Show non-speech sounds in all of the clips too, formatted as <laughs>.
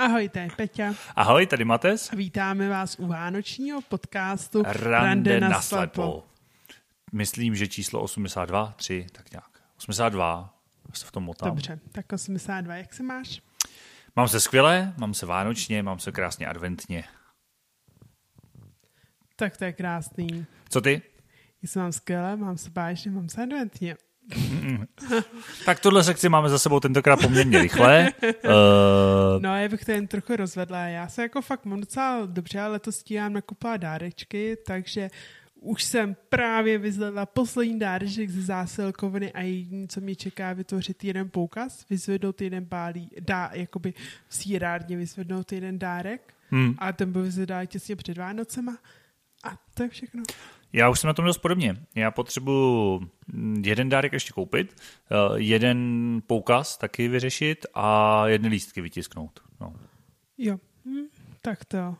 Ahoj, to je Peťa. Ahoj, tady Mates. Vítáme vás u vánočního podcastu Rande, Rande na slepo. Myslím, že číslo 82, 3, tak nějak. 82, se v tom motám. Dobře, tak 82, jak se máš? Mám se skvěle, mám se vánočně, mám se krásně adventně. Tak to je krásný. Co ty? Já se mám skvěle, mám se báječně, mám se adventně. <laughs> tak tuhle sekci máme za sebou tentokrát poměrně rychle. uh... <laughs> No, já bych to jen trochu rozvedla. Já se jako fakt mám docela dobře, ale letos stíhám nakupovat dárečky, takže už jsem právě vyzvedla poslední dáreček ze zásilkovny a jediné, co mě čeká, vytvořit jeden poukaz, vyzvednout jeden bálí, dá, jakoby v sírárně vyzvednout jeden dárek hmm. a ten byl vyzvedá těsně před Vánocema a to je všechno. Já už jsem na tom dost podobně. Já potřebuji jeden dárek ještě koupit, eh, jeden poukaz taky vyřešit a jedny lístky vytisknout. No. Jo, hm, tak to.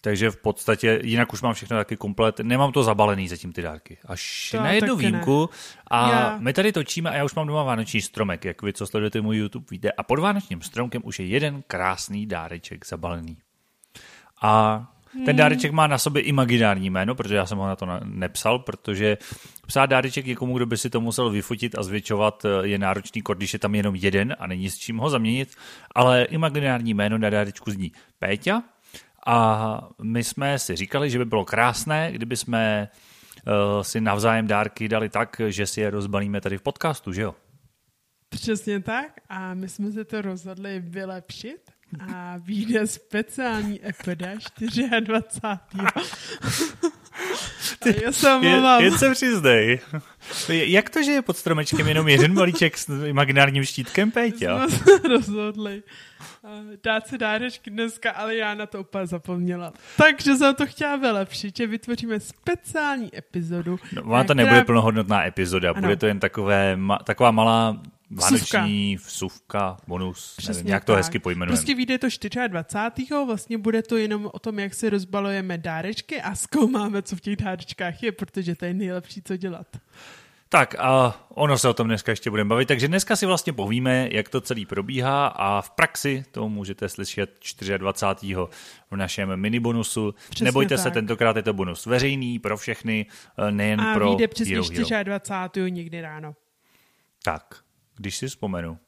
Takže v podstatě jinak už mám všechno taky komplet. Nemám to zabalený zatím ty dárky. Až to na jednu výjimku. Ne. A já. my tady točíme a já už mám doma vánoční stromek, jak vy, co sledujete můj YouTube, víte. A pod vánočním stromkem už je jeden krásný dáreček zabalený. A ten hmm. dáreček má na sobě imaginární jméno, protože já jsem ho na to nepsal, protože psát dáreček někomu, kdo by si to musel vyfotit a zvětšovat, eh, je náročný když je tam jenom jeden a není s čím ho zaměnit, ale imaginární jméno na dárečku zní Péťa a my jsme si říkali, že by bylo krásné, kdyby jsme uh, si navzájem dárky dali tak, že si je rozbalíme tady v podcastu, že jo? Přesně tak a my jsme se to rozhodli vylepšit a vyjde speciální epizoda 24. Ty, já se omlouvám. Jen, jen se přiznej. Jak to, že je pod stromečkem jenom jeden malíček s imaginárním štítkem, Péťa? Jsme se rozhodli dát si dárečky dneska, ale já na to úplně zapomněla. Takže jsem to chtěla vylepšit, že vytvoříme speciální epizodu. No, ona to nebude plnohodnotná epizoda, ano. bude to jen takové, ma, taková malá Vánoční vsuvka, bonus, Přesně nevím, jak to tak. hezky pojmenujeme. Prostě vyjde to 24. Vlastně bude to jenom o tom, jak si rozbalujeme dárečky a zkoumáme, co v těch dárečkách je, protože to je nejlepší, co dělat. Tak a ono se o tom dneska ještě budeme bavit, takže dneska si vlastně povíme, jak to celý probíhá a v praxi to můžete slyšet 24. v našem minibonusu. Přesně Nebojte tak. se, tentokrát je to bonus veřejný pro všechny, eh, nejen a pro A vyjde přesně 24. někdy ráno. Tak, když si vzpomenu.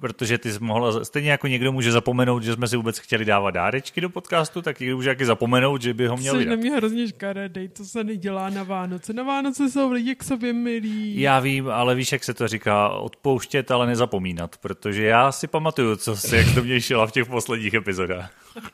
Protože ty jsi mohla, stejně jako někdo může zapomenout, že jsme si vůbec chtěli dávat dárečky do podcastu, tak někdo může taky zapomenout, že by ho měl Jsi na mě hrozně škaredej, to se nedělá na Vánoce. Na Vánoce jsou lidi k sobě milí. Já vím, ale víš, jak se to říká, odpouštět, ale nezapomínat, protože já si pamatuju, co jsi, jak to mě v těch posledních epizodách. <laughs>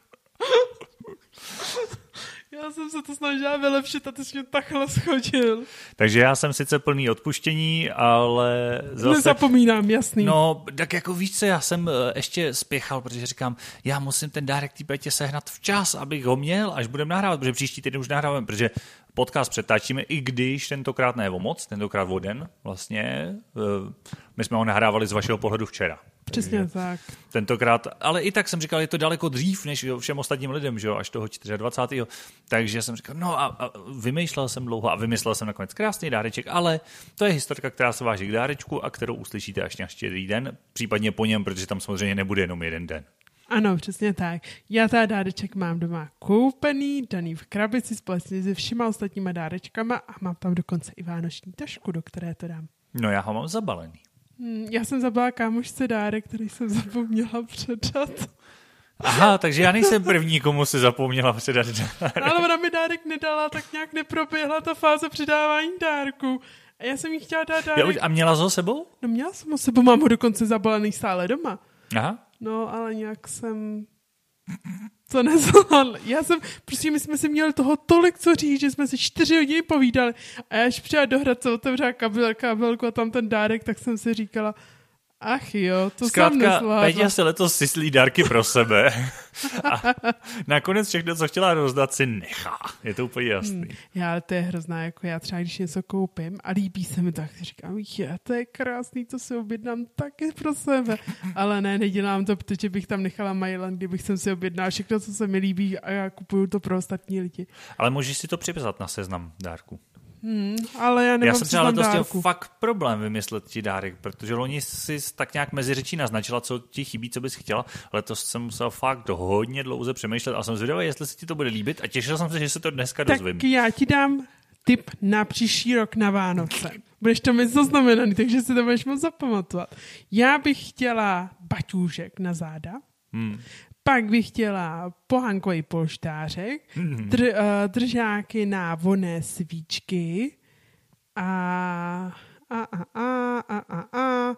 Já jsem se to snažila vylepšit a ty jsi mě takhle schodil. Takže já jsem sice plný odpuštění, ale zase... Nezapomínám, jasný. No, tak jako víš co, já jsem eh, ještě spěchal, protože říkám, já musím ten dárek té sehnat včas, abych ho měl, až budeme nahrávat, protože příští týden už nahráváme, protože podcast přetáčíme, i když tentokrát ne o moc, tentokrát o den vlastně. Eh, my jsme ho nahrávali z vašeho pohledu včera. Přesně Takže tak. Tentokrát, ale i tak jsem říkal, je to daleko dřív než všem ostatním lidem, že jo, až toho 24. Takže jsem říkal, no a, a vymýšlel jsem dlouho a vymyslel jsem nakonec krásný dáreček, ale to je historka, která se váží k dárečku a kterou uslyšíte až na štědrý den, případně po něm, protože tam samozřejmě nebude jenom jeden den. Ano, přesně tak. Já ta dáreček mám doma koupený, daný v krabici společně se všema ostatníma dárečkama a mám tam dokonce i vánoční tašku, do které to dám. No já ho mám zabalený. Hmm, já jsem zabala kámošce dárek, který jsem zapomněla předat. Aha, takže já nejsem první, komu si zapomněla předat dárek. Ale ona mi dárek nedala, tak nějak neproběhla ta fáze předávání dárku. A já jsem jí chtěla dát dárek. a měla ho sebou? No měla jsem ho sebou, mám ho dokonce zabalený stále doma. Aha. No, ale nějak jsem to nezvládl. Já jsem, prostě my jsme si měli toho tolik co říct, že jsme si čtyři hodiny povídali a až přijela do Hradce, otevřela kabel, kabelku a tam ten dárek, tak jsem si říkala, Ach jo, to Zkrátka, jsem Peťa se letos syslí dárky pro sebe a nakonec všechno, co chtěla rozdat, si nechá. Je to úplně jasný. Hmm, já, to je hrozná, jako já třeba, když něco koupím a líbí se mi tak, říkám, je, to je krásný, to si objednám taky pro sebe. Ale ne, nedělám to, protože bych tam nechala Mailand, kdybych jsem si objednal všechno, co se mi líbí a já kupuju to pro ostatní lidi. Ale můžeš si to připsat na seznam dárku. Hmm, ale já nemám Já jsem třeba letos chtěl fakt problém vymyslet ti dárek, protože loni si tak nějak mezi řečí naznačila, co ti chybí, co bys chtěla. Letos jsem musel fakt hodně dlouze přemýšlet a jsem zvědavý, jestli se ti to bude líbit a těšil jsem se, že se to dneska tak dozvím. já ti dám tip na příští rok na Vánoce. Budeš to mít zaznamenaný, takže si to budeš moc zapamatovat. Já bych chtěla baťůžek na záda, hmm. Pak bych chtěla pohánkový polštářek, hmm. dr, uh, držáky na voné svíčky a a a a a a a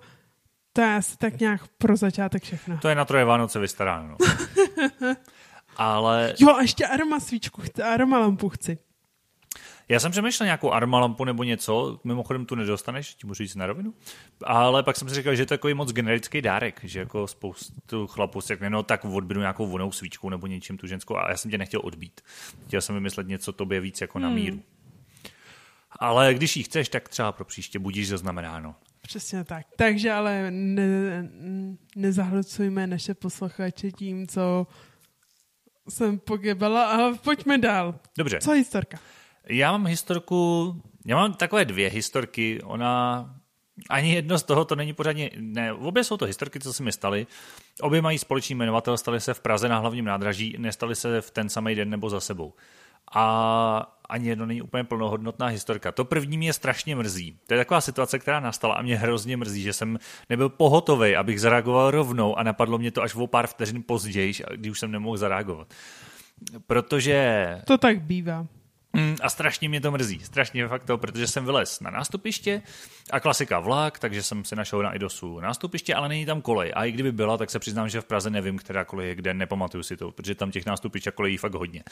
to je asi tak nějak pro začátek všechno. To je na troje Vánoce vystaráno. <laughs> Ale... Jo, a ještě aroma svíčku, aroma lampu chci. Já jsem přemýšlel nějakou armalampu nebo něco, mimochodem tu nedostaneš, ti můžu říct na rovinu, ale pak jsem si říkal, že je to takový moc generický dárek, že jako spoustu chlapů si no tak odbídu nějakou vonou svíčkou nebo něčím tu ženskou a já jsem tě nechtěl odbít. Chtěl jsem vymyslet něco tobě víc jako na hmm. míru. Ale když ji chceš, tak třeba pro příště budíš zaznamenáno. Přesně tak. Takže ale ne, nezahlcujme naše posluchače tím, co jsem pogebala, ale pojďme dál. Dobře. Co historka? Já mám historku, já mám takové dvě historky, ona ani jedno z toho to není pořádně, ne, obě jsou to historky, co se mi staly. Obě mají společný jmenovatel, staly se v Praze na hlavním nádraží, nestaly se v ten samý den nebo za sebou. A ani jedno není úplně plnohodnotná historka. To první mě strašně mrzí. To je taková situace, která nastala a mě hrozně mrzí, že jsem nebyl pohotový, abych zareagoval rovnou a napadlo mě to až o pár vteřin později, když už jsem nemohl zareagovat. Protože... To tak bývá. Mm, a strašně mě to mrzí, strašně fakt to, protože jsem vylez na nástupiště a klasika vlak, takže jsem si našel na IDOSu nástupiště, ale není tam kolej. A i kdyby byla, tak se přiznám, že v Praze nevím, která kolej je kde, nepamatuju si to, protože tam těch nástupišť a kolejí fakt hodně.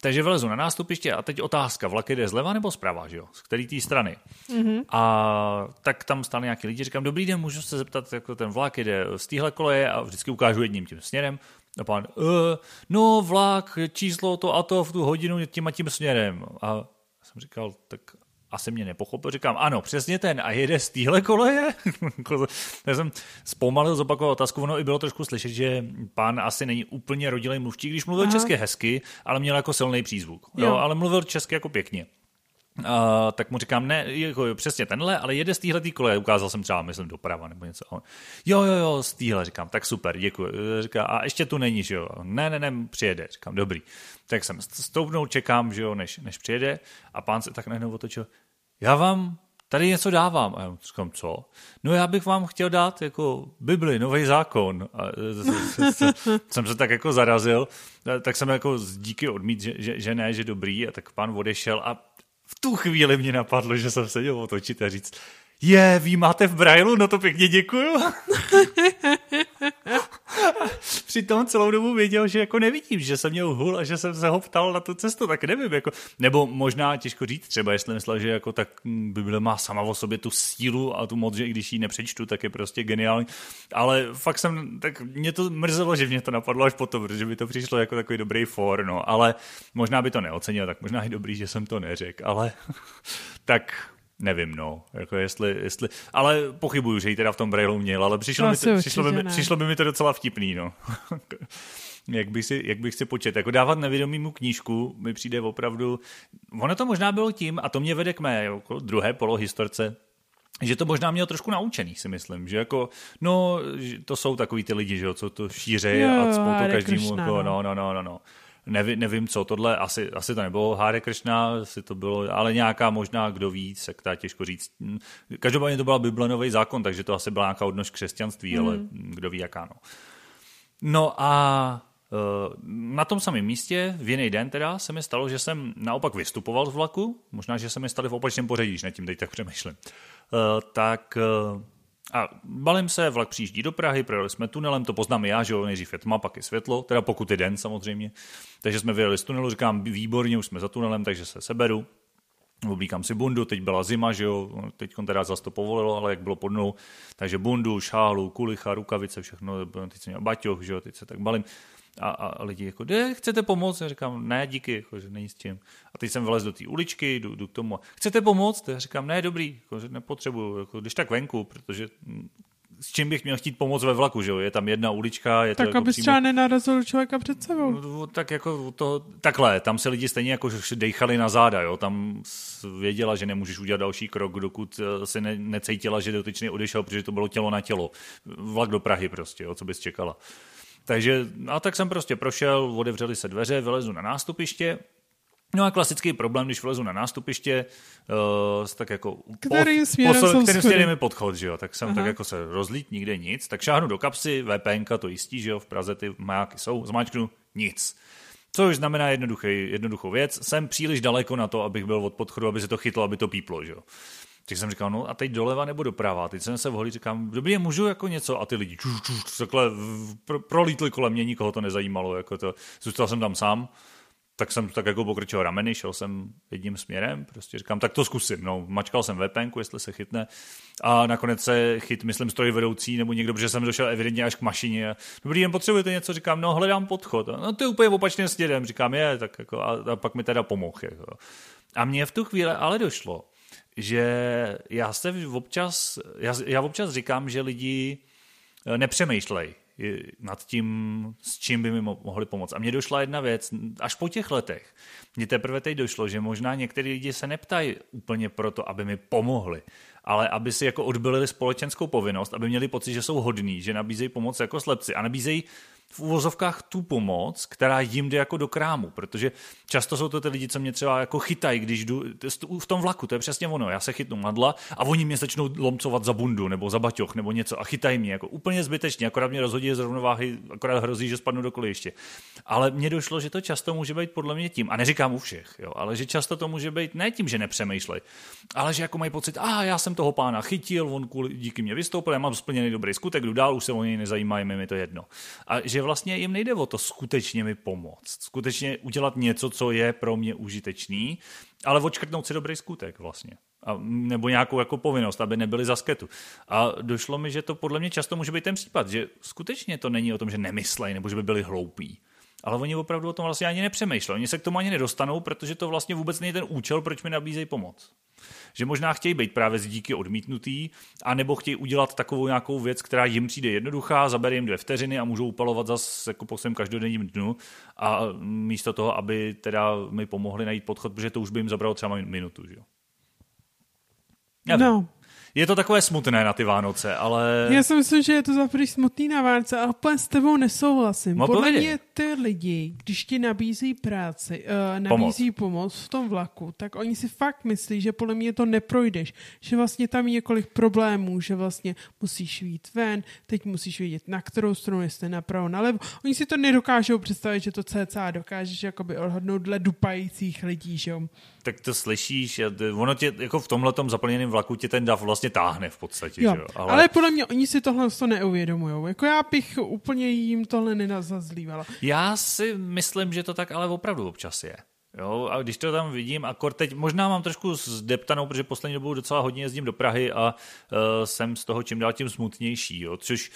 Takže vylezu na nástupiště a teď otázka, vlak jde zleva nebo zprava, že jo? Z který té strany. Mm-hmm. A tak tam stane nějaký lidi, říkám, dobrý den, můžu se zeptat, jako ten vlak jde z téhle koleje a vždycky ukážu jedním tím směrem. A pán, uh, no vlak, číslo to a to v tu hodinu tím a tím směrem. A jsem říkal, tak asi mě nepochopil. Říkám, ano, přesně ten. A jede z téhle koleje? <laughs> Já jsem zpomalil, zopakoval otázku. Ono i bylo trošku slyšet, že pán asi není úplně rodilý mluvčí, když mluvil Aha. česky hezky, ale měl jako silný přízvuk. Jo. jo. ale mluvil česky jako pěkně. Uh, tak mu říkám, ne, jako přesně tenhle, ale jede z téhle koleje, ukázal jsem třeba, myslím, doprava nebo něco. On, jo, jo, jo, z téhle, říkám, tak super, děkuji. Říká, a ještě tu není, že jo? Ne, ne, ne, přijede, říkám, dobrý. Tak jsem stoupnul, čekám, že jo, než, než přijede a pán se tak najednou otočil, já vám tady něco dávám. A já říkám, co? No já bych vám chtěl dát jako Bibli, nový zákon. A jsem se tak jako zarazil, tak jsem jako díky odmít, že, že, že ne, že dobrý. A tak pán odešel a v tu chvíli mě napadlo, že jsem se měl otočit a říct, je, vy máte v Brailu, no to pěkně děkuju. <laughs> <laughs> Přitom celou dobu věděl, že jako nevidím, že jsem měl hul a že jsem se ho ptal na tu cestu, tak nevím, jako, nebo možná těžko říct třeba, jestli myslel, že jako tak Bible má sama o sobě tu sílu a tu moc, že když ji nepřečtu, tak je prostě geniální, ale fakt jsem, tak mě to mrzelo, že mě to napadlo až potom, protože by to přišlo jako takový dobrý for, no, ale možná by to neocenil, tak možná i dobrý, že jsem to neřekl, ale <laughs> tak Nevím, no, jako jestli, jestli, ale pochybuju, že ji teda v tom Brailu měl, ale přišlo, mi to, přišlo, by, mi, přišlo by mi to docela vtipný, no. <laughs> jak, bych si, jak bych si počet. Jako dávat nevědomímu knížku mi přijde opravdu, ono to možná bylo tím, a to mě vede k mé jako druhé polohistorce, že to možná měl trošku naučený, si myslím, že jako, no, to jsou takový ty lidi, že jo, co to šířejí a spolu to každému, jako, no, no, no, no, no nevím, nevím co, tohle asi, asi to nebylo Hare Krishna, asi to bylo, ale nějaká možná, kdo ví, se která těžko říct. Každopádně to byla Biblenový zákon, takže to asi byla nějaká odnož křesťanství, mm. ale kdo ví jaká, no. No a e, na tom samém místě, v jiný den teda, se mi stalo, že jsem naopak vystupoval z vlaku, možná, že se mi stali v opačném pořadí, když nad tím teď tak přemýšlím. E, tak e, a balím se, vlak přijíždí do Prahy, projeli jsme tunelem, to poznám já, že jo, nejdřív je tma, pak je světlo, teda pokud je den samozřejmě. Takže jsme vyjeli z tunelu, říkám, výborně, už jsme za tunelem, takže se seberu. Oblíkám si bundu, teď byla zima, že jo, teď teda zase to povolilo, ale jak bylo pod mnou, takže bundu, šálu, kulicha, rukavice, všechno, teď jsem měl baťoch, že jo, teď se tak balím. A, a lidi jako, de, chcete pomoct? Já říkám, ne, díky, jako, že není s tím. A teď jsem vylez do té uličky, jdu, jdu, k tomu. Chcete pomoct? Já říkám, ne, dobrý, jako, že nepotřebuju, jako, když tak venku, protože s čím bych měl chtít pomoct ve vlaku, že jo? Je tam jedna ulička, je tak to jako abys přímo... třeba nenarazil člověka před sebou. No, tak jako to, takhle, tam se lidi stejně jako dejchali na záda, jo? Tam věděla, že nemůžeš udělat další krok, dokud eh, se ne, necítila, že dotyčný odešel, protože to bylo tělo na tělo. Vlak do Prahy prostě, jo? co bys čekala. Takže, a tak jsem prostě prošel, otevřeli se dveře, vylezu na nástupiště, No a klasický problém, když vlezu na nástupiště, uh, tak jako kterým směrem, posl, kterým směrem je podchod, že jo, tak jsem Aha. tak jako se rozlít, nikde nic, tak šáhnu do kapsy, VPNka to jistí, že jo, v Praze ty majáky jsou, zmáčknu nic. Což znamená jednoduchý, jednoduchou věc, jsem příliš daleko na to, abych byl od podchodu, aby se to chytlo, aby to píplo, že jo. Tak jsem říkal, no a teď doleva nebo doprava. Teď jsem se vholí, říkám, dobrý, můžu jako něco. A ty lidi čuš, čuš, takhle prolítli kolem mě, nikoho to nezajímalo. Jako to. Zůstal jsem tam sám tak jsem tak jako pokročil rameny, šel jsem jedním směrem, prostě říkám, tak to zkusím. No, mačkal jsem VPNku, jestli se chytne. A nakonec se chyt, myslím, strojvedoucí nebo někdo, protože jsem došel evidentně až k mašině. Dobrý den, potřebujete něco? Říkám, no, hledám podchod. No, to je úplně opačným směrem. Říkám, je, tak jako, a, a pak mi teda pomohl. Jako. A mně v tu chvíli ale došlo, že já se občas, já, já občas říkám, že lidi eh, nepřemýšlej nad tím, s čím by mi mohli pomoct. A mně došla jedna věc, až po těch letech, mně teprve teď došlo, že možná některý lidi se neptají úplně proto, aby mi pomohli, ale aby si jako odbylili společenskou povinnost, aby měli pocit, že jsou hodní, že nabízejí pomoc jako slepci a nabízejí v úvozovkách tu pomoc, která jim jde jako do krámu, protože často jsou to ty lidi, co mě třeba jako chytají, když jdu v tom vlaku, to je přesně ono, já se chytnu madla a oni mě začnou lomcovat za bundu nebo za baťoch nebo něco a chytají mě jako úplně zbytečně, akorát mě rozhodí z rovnováhy, akorát hrozí, že spadnu do koliště. Ale mně došlo, že to často může být podle mě tím, a neříkám u všech, jo, ale že často to může být ne tím, že nepřemýšlej, ale že jako mají pocit, a ah, já jsem toho pána chytil, on kvůli, díky mě vystoupil, já mám splněný dobrý skutek, jdu dál, už se o něj nezajímají, mi to jedno. A že vlastně jim nejde o to skutečně mi pomoct, skutečně udělat něco, co je pro mě užitečný, ale odškrtnout si dobrý skutek vlastně. A, nebo nějakou jako povinnost, aby nebyli za sketu. A došlo mi, že to podle mě často může být ten případ, že skutečně to není o tom, že nemyslej nebo že by byli hloupí. Ale oni opravdu o tom vlastně ani nepřemýšleli. Oni se k tomu ani nedostanou, protože to vlastně vůbec není ten účel, proč mi nabízejí pomoc že možná chtějí být právě z díky odmítnutý, anebo chtějí udělat takovou nějakou věc, která jim přijde jednoduchá, zabere jim dvě vteřiny a můžou upalovat zase jako po svém každodenním dnu a místo toho, aby teda mi pomohli najít podchod, protože to už by jim zabralo třeba minutu. Že jo? Já no, je to takové smutné na ty Vánoce, ale... Já si myslím, že je to za první smutný na Vánoce, ale úplně s tebou nesouhlasím. No, Podle mě ty lidi, když ti nabízí práci, uh, nabízí pomoc. pomoc v tom vlaku, tak oni si fakt myslí, že podle mě to neprojdeš. Že vlastně tam je několik problémů, že vlastně musíš jít ven, teď musíš vědět na kterou stranu, jestli napravo, nalevo. Oni si to nedokážou představit, že to cca dokážeš jakoby odhodnout dle dupajících lidí, že jo tak to slyšíš, ono tě, jako v tomhle zaplněném vlaku tě ten dav vlastně táhne v podstatě. Jo. Že jo? Ale... Ale podle mě oni si tohle to neuvědomují. Jako já bych úplně jim tohle nenazazlívala. Já si myslím, že to tak ale opravdu občas je. Jo, a když to tam vidím, a teď možná mám trošku zdeptanou, protože poslední dobou docela hodně jezdím do Prahy a uh, jsem z toho čím dál tím smutnější, jo, což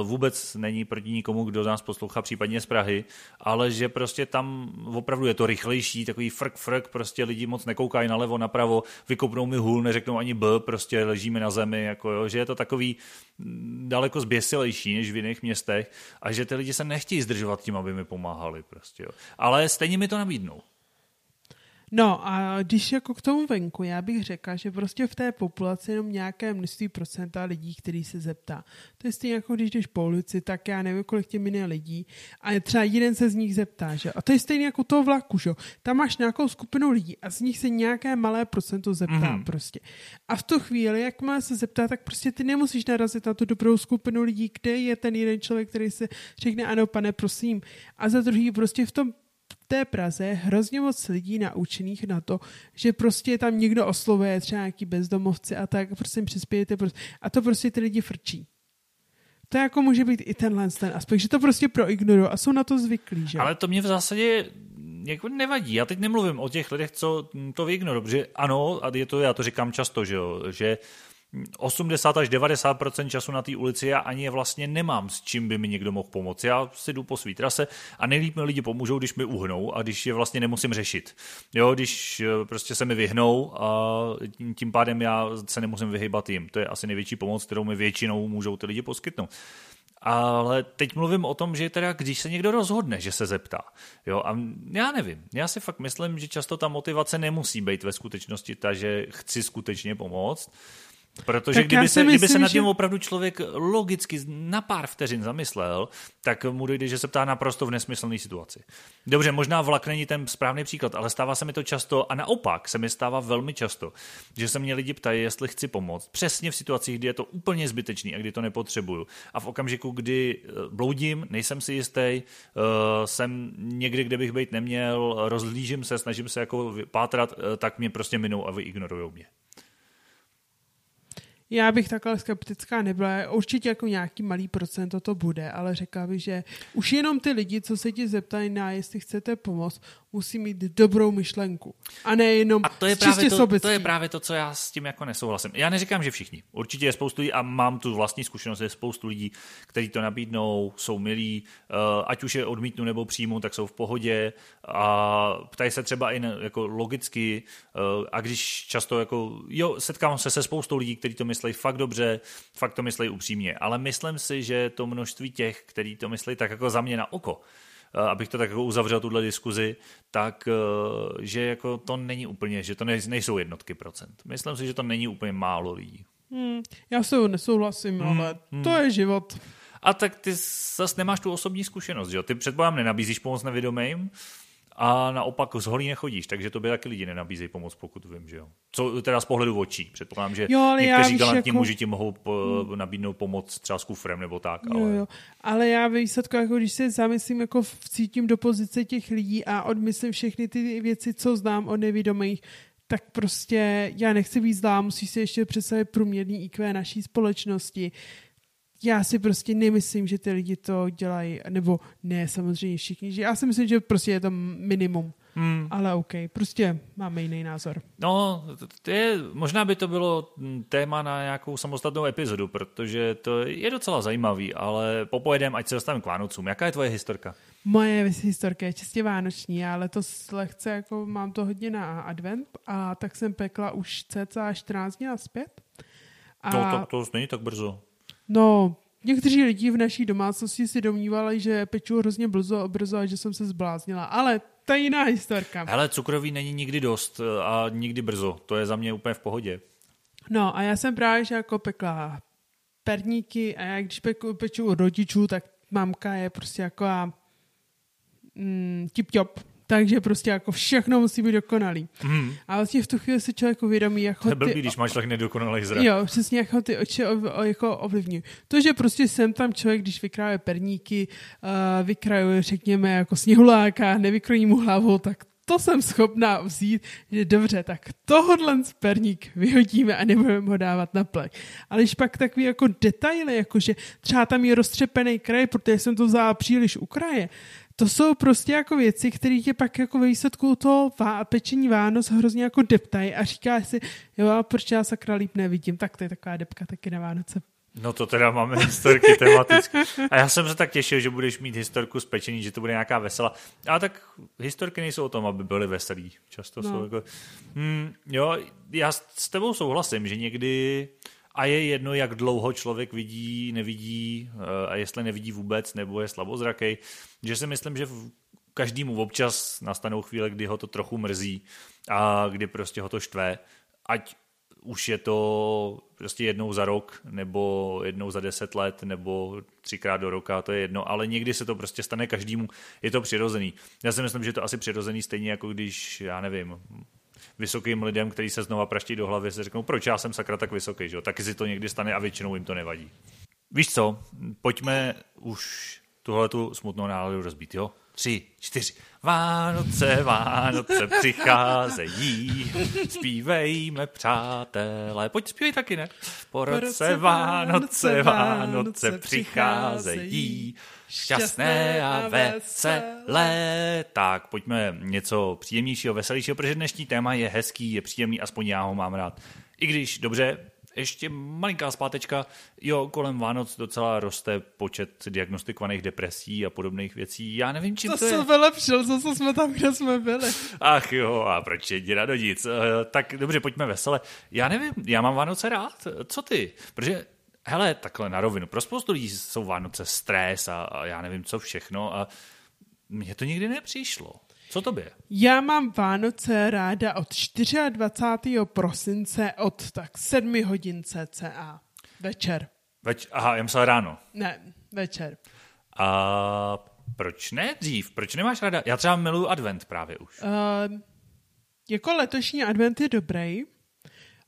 uh, vůbec není proti nikomu, kdo nás poslouchá případně z Prahy, ale že prostě tam opravdu je to rychlejší, takový frk frk, prostě lidi moc nekoukají nalevo, napravo, vykopnou mi hůl, neřeknou ani b, prostě ležíme na zemi, jako jo, že je to takový mm, daleko zběsilejší než v jiných městech a že ty lidi se nechtějí zdržovat tím, aby mi pomáhali prostě, jo. Ale stejně mi to nabídnou. No a když jako k tomu venku, já bych řekla, že prostě v té populaci jenom nějaké množství procenta lidí, který se zeptá. To je stejně jako když jdeš po ulici, tak já nevím, kolik tě miné lidí a třeba jeden se z nich zeptá, že? A to je stejně jako toho vlaku, že? Tam máš nějakou skupinu lidí a z nich se nějaké malé procento zeptá mm-hmm. prostě. A v tu chvíli, jak má se zeptá, tak prostě ty nemusíš narazit na tu dobrou skupinu lidí, kde je ten jeden člověk, který se řekne ano, pane, prosím. A za druhý prostě v tom té Praze hrozně moc lidí naučených na to, že prostě tam někdo oslovuje, třeba nějaký bezdomovci a tak, prostě přispějete, prostě, a to prostě ty lidi frčí. To jako může být i tenhle ten aspekt, že to prostě proignorují a jsou na to zvyklí, že? Ale to mě v zásadě jako nevadí. Já teď nemluvím o těch lidech, co to vyignorují, protože ano, a je to, já to říkám často, že jo, že 80 až 90 času na té ulici já ani je vlastně nemám, s čím by mi někdo mohl pomoct. Já si jdu po své trase a nejlíp mi lidi pomůžou, když mi uhnou a když je vlastně nemusím řešit. Jo, když eh, prostě se mi vyhnou a tím pádem já se nemusím vyhybat jim. To je asi největší pomoc, kterou mi většinou můžou ty lidi poskytnout. Ale teď mluvím o tom, že teda, když se někdo rozhodne, že se zeptá. Jo, a já nevím. Já si fakt myslím, že často ta motivace nemusí být ve skutečnosti ta, že chci skutečně pomoct, Protože tak kdyby se, myslím, kdyby se nad tím že... opravdu člověk logicky na pár vteřin zamyslel, tak mu dojde, že se ptá naprosto v nesmyslné situaci. Dobře, možná vlak není ten správný příklad, ale stává se mi to často a naopak se mi stává velmi často, že se mě lidi ptají, jestli chci pomoct. Přesně v situacích, kdy je to úplně zbytečný a kdy to nepotřebuju. A v okamžiku, kdy eh, bloudím, nejsem si jistý, uh, jsem někde, kde bych být neměl, rozhlížím se, snažím se jako pátrat, uh, tak mě prostě minou a vy ignorujou mě. Já bych takhle skeptická nebyla. Určitě jako nějaký malý procento to bude, ale řekla bych, že už jenom ty lidi, co se ti zeptají na, jestli chcete pomoct, musí mít dobrou myšlenku. A ne jenom a to je právě to, to je právě to, co já s tím jako nesouhlasím. Já neříkám, že všichni. Určitě je spoustu lidí a mám tu vlastní zkušenost, je spoustu lidí, kteří to nabídnou, jsou milí, uh, ať už je odmítnu nebo přijmu, tak jsou v pohodě a ptají se třeba i jako logicky uh, a když často jako, jo, setkám se se spoustou lidí, kteří to myslí fakt dobře, fakt to myslí upřímně, ale myslím si, že to množství těch, kteří to myslí tak jako za mě na oko, Eh, abych to tak jako uzavřel tuhle diskuzi, tak eh, že jako to není úplně, že to nejsou jednotky procent. Myslím si, že to není úplně málo lidí. Hmm, já se nesouhlasím, hmm, ale hmm. to je život. A tak ty zase nemáš tu osobní zkušenost, že jo? Ty předpokládám nenabízíš pomoc nevědomým, a naopak z holí nechodíš, takže to by taky lidi nenabízejí pomoc, pokud vím, že jo. Co teda z pohledu očí. Předpokládám, že jo, ale někteří galantní jako... muži ti mohou po, hmm. nabídnout pomoc třeba s kufrem nebo tak. Ale... Jo, jo. ale já výsledku, jako když se zamyslím, jako cítím do pozice těch lidí a odmyslím všechny ty věci, co znám o nevědomých, tak prostě já nechci být zlá, musí se ještě představit průměrný IQ naší společnosti já si prostě nemyslím, že ty lidi to dělají, nebo ne, samozřejmě všichni, že já si myslím, že prostě je to minimum. Hmm. Ale OK, prostě máme jiný názor. No, to je, možná by to bylo téma na nějakou samostatnou epizodu, protože to je docela zajímavý, ale popojedem, ať se dostaneme k Vánocům. Jaká je tvoje historka? Moje historka je čistě vánoční, ale to lehce, jako mám to hodně na advent a tak jsem pekla už cca 14 dní zpět. A... To, to, to není tak brzo. No, někteří lidi v naší domácnosti si domnívali, že peču hrozně brzo, brzo a že jsem se zbláznila, ale to je jiná historka. Hele, cukroví není nikdy dost eh, a nikdy brzo. To je za mě úplně v pohodě. No a já jsem právě že jako pekla perníky a já když peku, peču u rodičů, tak mamka je prostě jako mm, tip-top takže prostě jako všechno musí být dokonalý. Mm. A vlastně v tu chvíli si člověk uvědomí, jako to je blbý, ty... když máš tak nedokonalý zrak. Jo, přesně jako ty oči ov, jako ovlivňují. To, že prostě jsem tam člověk, když vykráje perníky, uh, vykrajuje, řekněme, jako sněhuláka, nevykrojí mu hlavu, tak to jsem schopná vzít, že dobře, tak tohodle perník vyhodíme a nebudeme ho dávat na plech. Ale když pak takový jako detaily, jako že třeba tam je roztřepený kraj, protože jsem to vzala příliš u kraje, to jsou prostě jako věci, které tě pak jako ve výsledku toho vá, pečení Vánoc hrozně jako deptají a říká si, jo, a proč já sakra líp nevidím, tak to je taková depka taky na Vánoce. No to teda máme historky tematicky. A já jsem se tak těšil, že budeš mít historku z pečení, že to bude nějaká vesela. A tak historky nejsou o tom, aby byly veselý. Často no. jsou jako... Hmm, jo, já s tebou souhlasím, že někdy a je jedno, jak dlouho člověk vidí, nevidí eh, a jestli nevidí vůbec nebo je slabozrakej, že si myslím, že každému občas nastanou chvíle, kdy ho to trochu mrzí a kdy prostě ho to štve, ať už je to prostě jednou za rok, nebo jednou za deset let, nebo třikrát do roka, to je jedno, ale někdy se to prostě stane každému, je to přirozený. Já si myslím, že je to asi přirozený stejně jako když, já nevím, vysokým lidem, kteří se znova praští do hlavy, se řeknou, proč já jsem sakra tak vysoký, že jo? Taky si to někdy stane a většinou jim to nevadí. Víš co, pojďme už tuhle tu smutnou náladu rozbít, jo? Tři, čtyři. Vánoce, Vánoce přicházejí, zpívejme, přátelé. Pojď zpívej taky, ne? Po roce Vánoce, Vánoce přicházejí, šťastné a veselé. Tak, pojďme něco příjemnějšího, veselějšího, protože dnešní téma je hezký, je příjemný, aspoň já ho mám rád. I když, dobře, ještě malinká zpátečka. Jo, kolem Vánoc docela roste počet diagnostikovaných depresí a podobných věcí. Já nevím, čím to, to je. To vylepšil, zase jsme tam, kde jsme byli. Ach jo, a proč je děra do nic? Eh, tak dobře, pojďme vesele. Já nevím, já mám Vánoce rád. Co ty? Protože hele, takhle na rovinu. Pro spoustu lidí jsou Vánoce stres a, a já nevím co všechno a mně to nikdy nepřišlo. Co to by? Já mám Vánoce ráda od 24. prosince od tak 7 hodin cca. Večer. Več- Aha, já myslel ráno. Ne, večer. A proč ne dřív? Proč nemáš ráda? Já třeba miluju advent právě už. Uh, jako letošní advent je dobrý,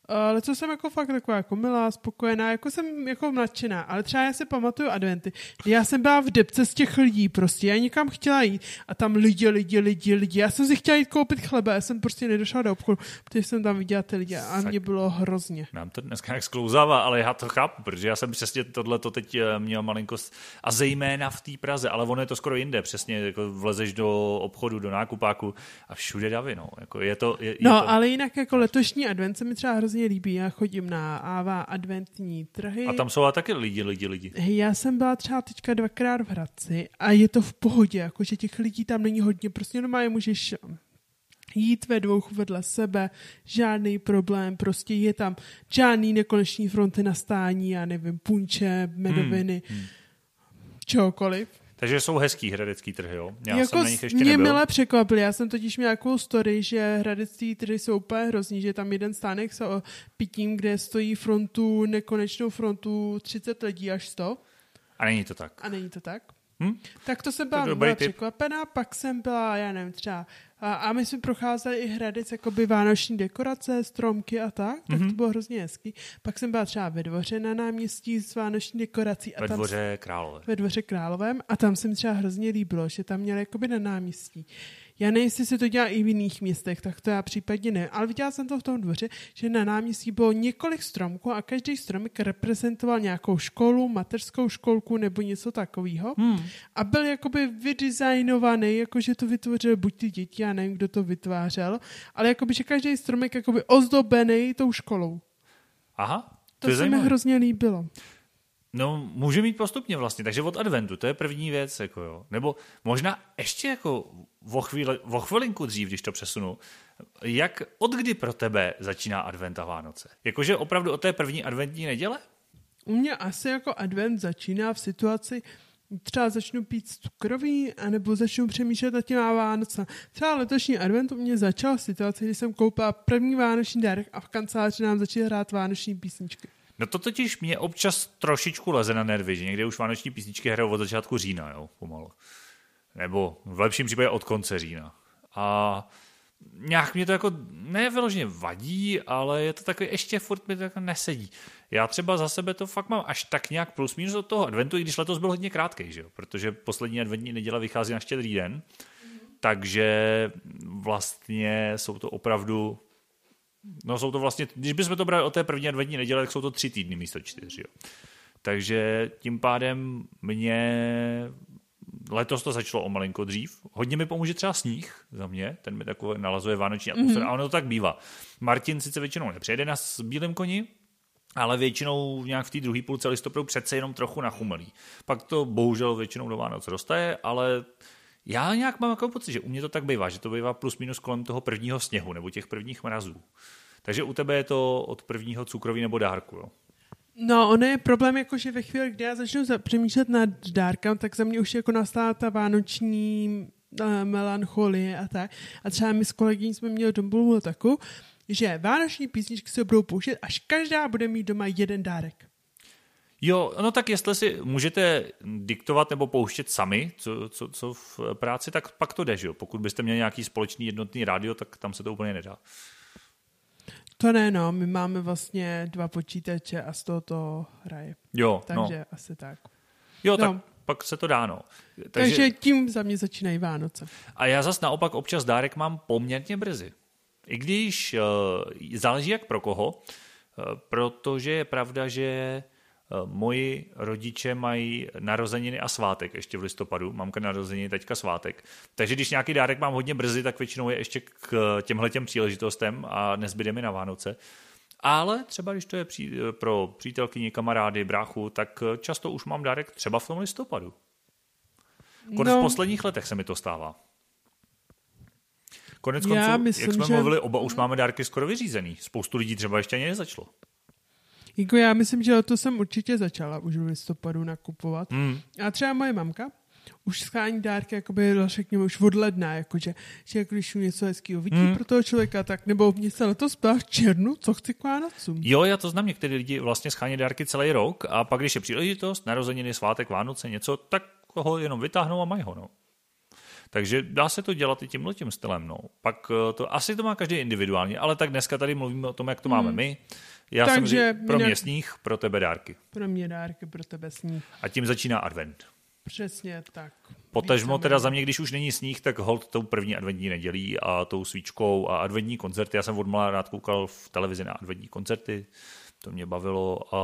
ale co jsem jako fakt taková jako milá, spokojená, jako jsem jako nadšená, ale třeba já si pamatuju adventy, já jsem byla v depce z těch lidí prostě, já někam chtěla jít. A tam lidi, lidi, lidi, lidi, já jsem si chtěla jít koupit chleba, já jsem prostě nedošla do obchodu, protože jsem tam viděla ty lidi a mě bylo hrozně. Nám to dneska jak sklouzává, ale já to chápu, protože já jsem přesně tohle to teď eh, měl malinkost. A zejména v té Praze, ale ono je to skoro jinde, přesně jako vlezeš do obchodu, do nákupáku a všude davy, no. Jako je to, je, je no, to... ale jinak jako letošní advent se mi třeba hrozně hrozně líbí. Já chodím na AVA adventní trhy. A tam jsou taky lidi, lidi, lidi. Já jsem byla třeba teďka dvakrát v Hradci a je to v pohodě, jakože těch lidí tam není hodně. Prostě normálně můžeš jít ve dvou vedle sebe, žádný problém, prostě je tam žádný nekoneční fronty na stání, já nevím, punče, medoviny, hmm. Hmm. čehokoliv. Takže jsou hezký hradecký trhy, jo? Já jako jsem na nich ještě mě nebyl. milé překvapili. Já jsem totiž měl nějakou story, že hradecký trhy jsou úplně hrozný, že tam jeden stánek s pitím, kde stojí frontu, nekonečnou frontu 30 lidí až 100. A není to tak. A není to tak. Hm? Tak to jsem byla, byla překvapená, pak jsem byla, já nevím, třeba a, a my jsme procházeli i Hradec, jakoby vánoční dekorace, stromky a tak, tak mm-hmm. to bylo hrozně hezký. Pak jsem byla třeba ve dvoře na náměstí s vánoční dekorací. A ve tam dvoře Králové. Ve dvoře Královém a tam se mi třeba hrozně líbilo, že tam měli jakoby na náměstí já nevím, jestli se to dělá i v jiných městech, tak to já případně ne. Ale viděla jsem to v tom dvoře, že na náměstí bylo několik stromků a každý stromek reprezentoval nějakou školu, mateřskou školku nebo něco takového. Hmm. A byl jakoby vydesignovaný, jakože to vytvořil buď ty děti, já nevím, kdo to vytvářel, ale jakoby, že každý stromek jakoby ozdobený tou školou. Aha, to, to se mi hrozně líbilo. No, může mít postupně vlastně, takže od adventu, to je první věc, jako jo. Nebo možná ještě jako o, chvíli, o chvilinku dřív, když to přesunu, jak od kdy pro tebe začíná advent a Vánoce? Jakože opravdu od té první adventní neděle? U mě asi jako advent začíná v situaci, třeba začnu pít cukroví, anebo začnu přemýšlet a těma Vánoce. Třeba letošní advent u mě začal v situaci, kdy jsem koupila první vánoční dárek a v kanceláři nám začaly hrát vánoční písničky. No to totiž mě občas trošičku leze na nervy, že někde už vánoční písničky hrajou od začátku října, jo, pomalu. Nebo v lepším případě od konce října. A nějak mě to jako nevyloženě vadí, ale je to takový, ještě furt mi to jako nesedí. Já třeba za sebe to fakt mám až tak nějak plus minus od toho adventu, i když letos byl hodně krátký, že jo? protože poslední adventní neděle vychází na štědrý den, takže vlastně jsou to opravdu No jsou to vlastně, když bychom to brali o té první adventní neděle, tak jsou to tři týdny místo čtyři. Jo. Takže tím pádem mě letos to začalo o malinko dřív. Hodně mi pomůže třeba sníh za mě, ten mi takové nalazuje vánoční atmosféru, mm-hmm. a ono to tak bývá. Martin sice většinou nepřejede na bílém koni, ale většinou nějak v té druhé půlce listopadu přece jenom trochu nachumelí. Pak to bohužel většinou do Vánoc roste, ale já nějak mám jako pocit, že u mě to tak bývá, že to bývá plus minus kolem toho prvního sněhu nebo těch prvních mrazů. Takže u tebe je to od prvního cukroví nebo dárku, jo? No, ono je problém, jako, že ve chvíli, kdy já začnu přemýšlet nad dárkem, tak za mě už jako nastala ta vánoční uh, melancholie a tak. A třeba my s kolegyní jsme měli domluvu taku, že vánoční písničky se budou pouštět, až každá bude mít doma jeden dárek. Jo, no tak jestli si můžete diktovat nebo pouštět sami, co, co, co v práci, tak pak to jde, že jo? Pokud byste měli nějaký společný jednotný rádio, tak tam se to úplně nedá. To ne, no, my máme vlastně dva počítače a z toho to hraje. Jo, Takže no. asi tak. Jo, no. tak pak se to dá, no. Takže, Takže tím za mě začínají Vánoce. A já zas naopak občas dárek mám poměrně brzy. I když uh, záleží jak pro koho, uh, protože je pravda, že moji rodiče mají narozeniny a svátek ještě v listopadu. Mamka narozeniny, teďka svátek. Takže když nějaký dárek mám hodně brzy, tak většinou je ještě k těmhle těm příležitostem a nezbyde mi na Vánoce. Ale třeba, když to je pro přítelkyni, kamarády, bráchu, tak často už mám dárek třeba v tom listopadu. Konec no. v posledních letech se mi to stává. Konec konců, myslím, jak jsme že... mluvili, oba už máme dárky skoro vyřízený. Spoustu lidí třeba ještě ani nezačalo. Jako já myslím, že to jsem určitě začala už v listopadu nakupovat. Mm. A třeba moje mamka už schání dárky, jakoby, řekněme, už od ledna, jakože, že jako když něco hezkého vidí mm. pro toho člověka, tak nebo mě se letos v černu, co chci k Vánocům. Jo, já to znám, některý lidi vlastně schání dárky celý rok a pak, když je příležitost, narozeniny, svátek, Vánoce, něco, tak ho jenom vytáhnou a mají ho, no. Takže dá se to dělat i tímhle tím stylem. No. Pak eh, to, asi to má každý individuálně, ale tak dneska tady mluvíme o tom, jak to máme hmm. my. Já Takže jsem pro mě sníh, pro tebe dárky. Pro mě dárky, pro tebe sníh. A tím začíná advent. Přesně tak. Potažmo teda za mě, když už není sníh, tak hold tou první adventní nedělí a tou svíčkou a adventní koncerty. Já jsem od rád koukal v televizi na adventní koncerty, to mě bavilo a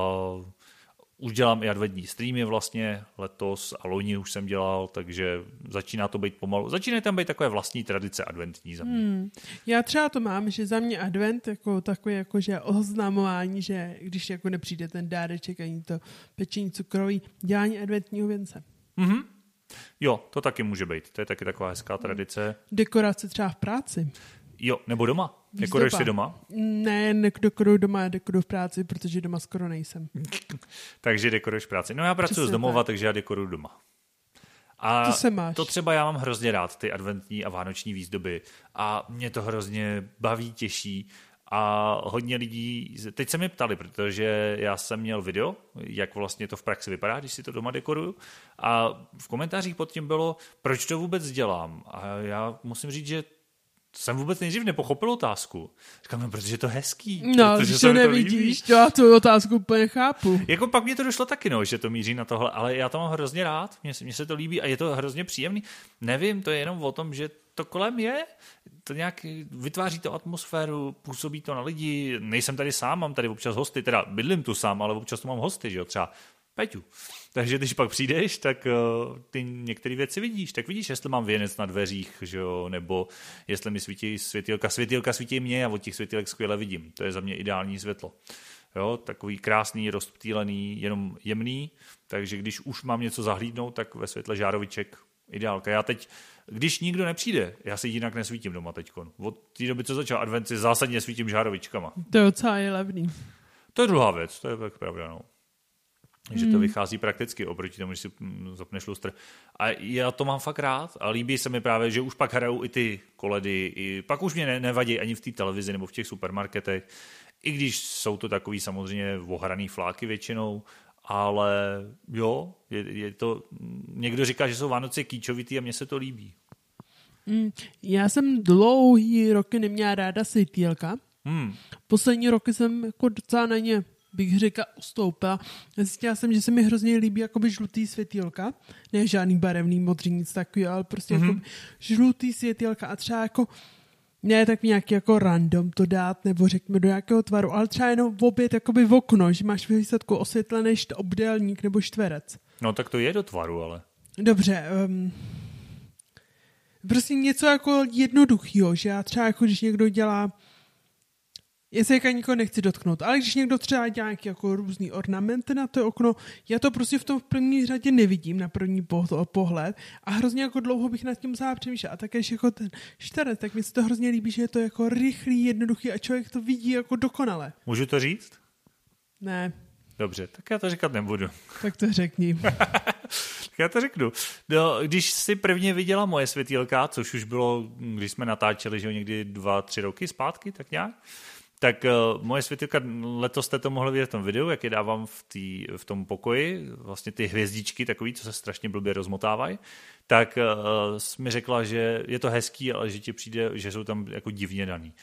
už dělám i adventní streamy vlastně letos a loni už jsem dělal, takže začíná to být pomalu. Začínají tam být takové vlastní tradice adventní za mě. Hmm. Já třeba to mám, že za mě advent jako takové jako, že oznamování, že když jako nepřijde ten dáreček ani to pečení cukroví, dělání adventního věnce. Mm-hmm. Jo, to taky může být. To je taky taková hezká tradice. Dekorace třeba v práci. Jo, nebo doma. Dekoruješ si doma? Ne, nedekoruju doma, dekoruju v práci, protože doma skoro nejsem. <laughs> takže dekoruješ v práci. No já pracuji z domova, tak. takže já dekoruju doma. A to, se máš. to třeba já mám hrozně rád, ty adventní a vánoční výzdoby. A mě to hrozně baví, těší. A hodně lidí, teď se mi ptali, protože já jsem měl video, jak vlastně to v praxi vypadá, když si to doma dekoruju. A v komentářích pod tím bylo, proč to vůbec dělám. A já musím říct, že jsem vůbec nejdřív nepochopil otázku. Říkám, no, protože je to hezký. No, když to nevidíš, to já tu otázku úplně chápu. Jako pak mě to došlo taky, no, že to míří na tohle, ale já to mám hrozně rád, mně, mně se to líbí a je to hrozně příjemný. Nevím, to je jenom o tom, že to kolem je, to nějak vytváří to atmosféru, působí to na lidi, nejsem tady sám, mám tady občas hosty, teda bydlím tu sám, ale občas tu mám hosty, že jo, třeba Peťu. Takže když pak přijdeš, tak uh, ty některé věci vidíš. Tak vidíš, jestli mám věnec na dveřích, že jo, nebo jestli mi svítí světilka. Světilka svítí mě a od těch světilek skvěle vidím. To je za mě ideální světlo. Jo, takový krásný, rozptýlený, jenom jemný. Takže když už mám něco zahlídnout, tak ve světle žároviček ideálka. Já teď, když nikdo nepřijde, já si jinak nesvítím doma teď. Od té doby, co začal advent, si zásadně svítím žárovičkama. To je docela je levný. To je druhá věc, to je tak pravda. No že to hmm. vychází prakticky oproti tomu, když si zapneš lustr. A já to mám fakt rád a líbí se mi právě, že už pak hrajou i ty koledy, i, pak už mě nevadí ani v té televizi nebo v těch supermarketech, i když jsou to takový samozřejmě ohraný fláky většinou, ale jo, je, je to, někdo říká, že jsou Vánoce kýčovitý a mně se to líbí. Mm, já jsem dlouhý roky neměla ráda světýlka. Hmm. Poslední roky jsem jako docela na ně bych řekla, ustoupila. Zjistila jsem, že se mi hrozně líbí jakoby žlutý světýlka. Ne žádný barevný, modrý, nic takového, ale prostě mm-hmm. jako žlutý světýlka a třeba jako ne tak nějaký jako random to dát, nebo řekněme do nějakého tvaru, ale třeba jenom v obět jakoby v okno, že máš výsledku osvětlený obdélník nebo čtverec. No tak to je do tvaru, ale. Dobře, um, prostě něco jako jednoduchého, že já třeba jako když někdo dělá já se jako nikoho nechci dotknout, ale když někdo třeba dělá nějaký jako různý ornamenty na to okno, já to prostě v tom v první řadě nevidím na první pohled a hrozně jako dlouho bych nad tím musela přemýšlet. A také jako ten čtverec, tak mi se to hrozně líbí, že je to jako rychlý, jednoduchý a člověk to vidí jako dokonale. Můžu to říct? Ne. Dobře, tak já to říkat nebudu. Tak to řekni. <laughs> tak já to řeknu. No, když si prvně viděla moje světýlka, což už bylo, když jsme natáčeli, že někdy dva, tři roky zpátky, tak nějak, tak uh, moje světilka, letos jste to mohli vidět v tom videu, jak je dávám v, tý, v tom pokoji, vlastně ty hvězdičky takový, co se strašně blbě rozmotávají, tak uh, mi řekla, že je to hezký, ale že ti přijde, že jsou tam jako divně daný.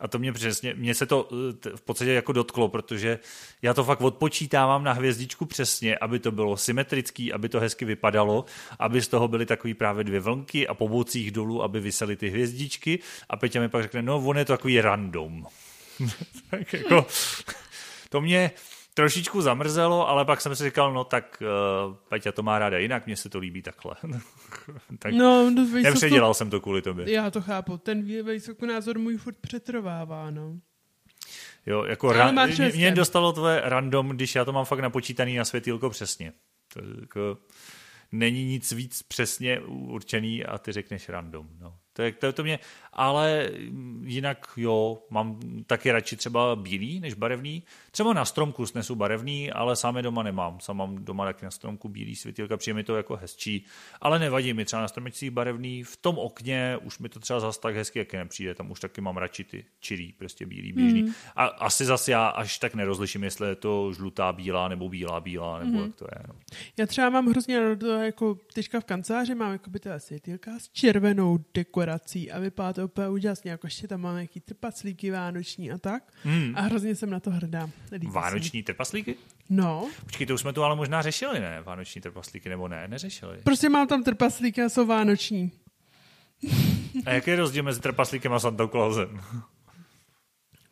A to mě přesně, mě se to eh, v podstatě jako dotklo, protože já to fakt odpočítávám na hvězdičku přesně, aby to bylo symetrický, aby to hezky vypadalo, aby z toho byly takový právě dvě vlnky a po bocích dolů, aby vysely ty hvězdičky a Peťa mi pak řekne, no on je to takový random. <laughs> tak jako, to mě trošičku zamrzelo, ale pak jsem si říkal, no tak uh, Peťa to má ráda jinak, mně se to líbí takhle. <laughs> tak no, no nepředělal to, jsem to kvůli tobě. Já to chápu, ten názor můj furt přetrvává, no. Jo, jako ra- mě, mě dostalo tvoje random, když já to mám fakt napočítaný na světýlko přesně. To jako, není nic víc přesně určený a ty řekneš random. No. To, je, to, to mě, ale jinak jo, mám taky radši třeba bílý než barevný. Třeba na stromku snesu barevný, ale sám je doma nemám. Sám mám doma taky na stromku bílý světilka, přijde mi to jako hezčí, ale nevadí mi třeba na stromečcích barevný. V tom okně už mi to třeba zase tak hezky, jak nepřijde, tam už taky mám radši ty čirý, prostě bílý, běžný. Mm. A asi zase já až tak nerozliším, jestli je to žlutá bílá nebo bílá bílá, nebo mm. jak to je. No. Já třeba mám hrozně jako teďka v kanceláři mám jako by ta světilka s červenou dekorací a vypadá to úplně úžasně, jako ještě tam mám nějaký trpaclíky vánoční a tak. Mm. A hrozně jsem na to hrdá. Líbí Vánoční trpaslíky? No. Počkej, to už jsme tu ale možná řešili, ne? Vánoční trpaslíky, nebo ne? Neřešili. Prostě mám tam trpaslíky a jsou vánoční. A jaký je rozdíl mezi trpaslíkem a Santa Clausem?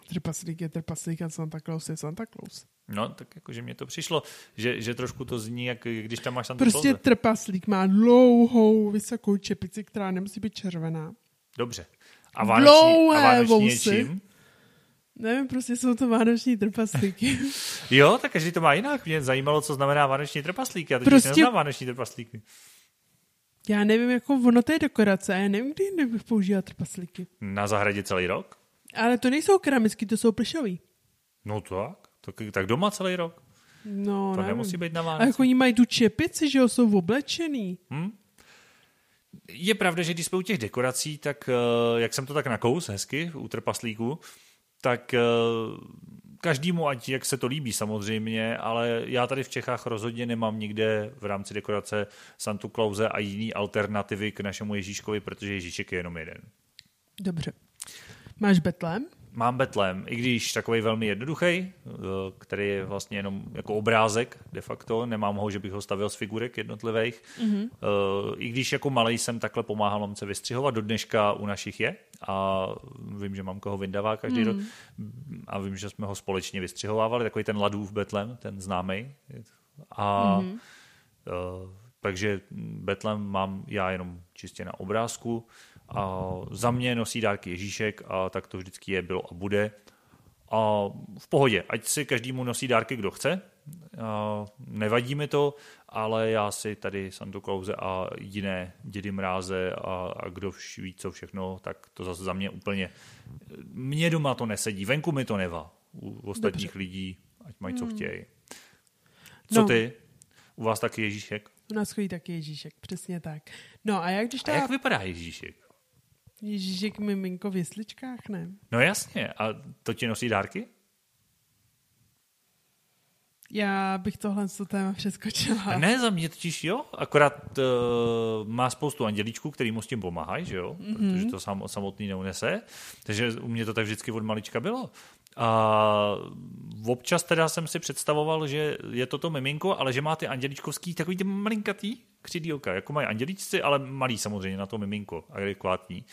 Trpaslík je trpaslík a Santa Claus je Santa Claus. No, tak jakože mně to přišlo, že, že trošku to zní, jak když tam máš Santa Prostě Clause. trpaslík má dlouhou, vysokou čepici, která nemusí být červená. Dobře. A vánoční, a vánoční je čím? Nevím, prostě jsou to vánoční trpaslíky. <laughs> jo, tak každý to má jinak. Mě zajímalo, co znamená vánoční trpaslíky. Já teď prostě... neznám vánoční trpaslíky. Já nevím, jako ono to je dekorace. Já nevím, kdy bych používal trpaslíky. Na zahradě celý rok? Ale to nejsou keramický, to jsou plišový. No tak, tak, tak doma celý rok. No, to nevím. nemusí být na Vánoce. A jako oni mají tu čepici, že jo, jsou oblečený. Hm? Je pravda, že když jsme u těch dekorací, tak eh, jak jsem to tak nakous hezky u trpaslíku, tak eh, každému, ať jak se to líbí samozřejmě, ale já tady v Čechách rozhodně nemám nikde v rámci dekorace Santu Clause a jiný alternativy k našemu Ježíškovi, protože Ježíšek je jenom jeden. Dobře. Máš betlém? Mám betlém, i když takový velmi jednoduchý, eh, který je vlastně jenom jako obrázek de facto, nemám ho, že bych ho stavil z figurek jednotlivých. Mm-hmm. I když jako malý jsem takhle pomáhal mamce vystřihovat, do dneška u našich je a vím, že mamka ho vyndává každý mm. rok a vím, že jsme ho společně vystřihovávali, takový ten ladův betlem, ten známý. A mm-hmm. takže betlem mám já jenom čistě na obrázku. A za mě nosí dárky Ježíšek a tak to vždycky je, bylo a bude. A v pohodě, ať si každému nosí dárky, kdo chce. A nevadí mi to, ale já si tady Santo Clause a jiné dědy mráze a, a kdo ví co všechno, tak to zase za mě úplně... Mně doma to nesedí, venku mi to nevá. U ostatních Dobře. lidí, ať mají co hmm. chtějí. Co no. ty? U vás taky Ježíšek? U nás chodí taky Ježíšek, přesně tak. No a jak když ta... A jak vypadá Ježíšek? Ježíšek miminko v jesličkách, ne? No jasně. A to ti nosí dárky? Já bych tohle co téma přeskočila. Ne, za mě totiž jo, akorát uh, má spoustu andělíčků, který mu s tím pomáhají, že jo, mm-hmm. protože to sam, samotný neunese, takže u mě to tak vždycky od malička bylo. A občas teda jsem si představoval, že je to to miminko, ale že má ty andělíčkovský takový ty malinkatý křidílka, jako mají andělíčci, ale malý samozřejmě na to miminko, adekvátní.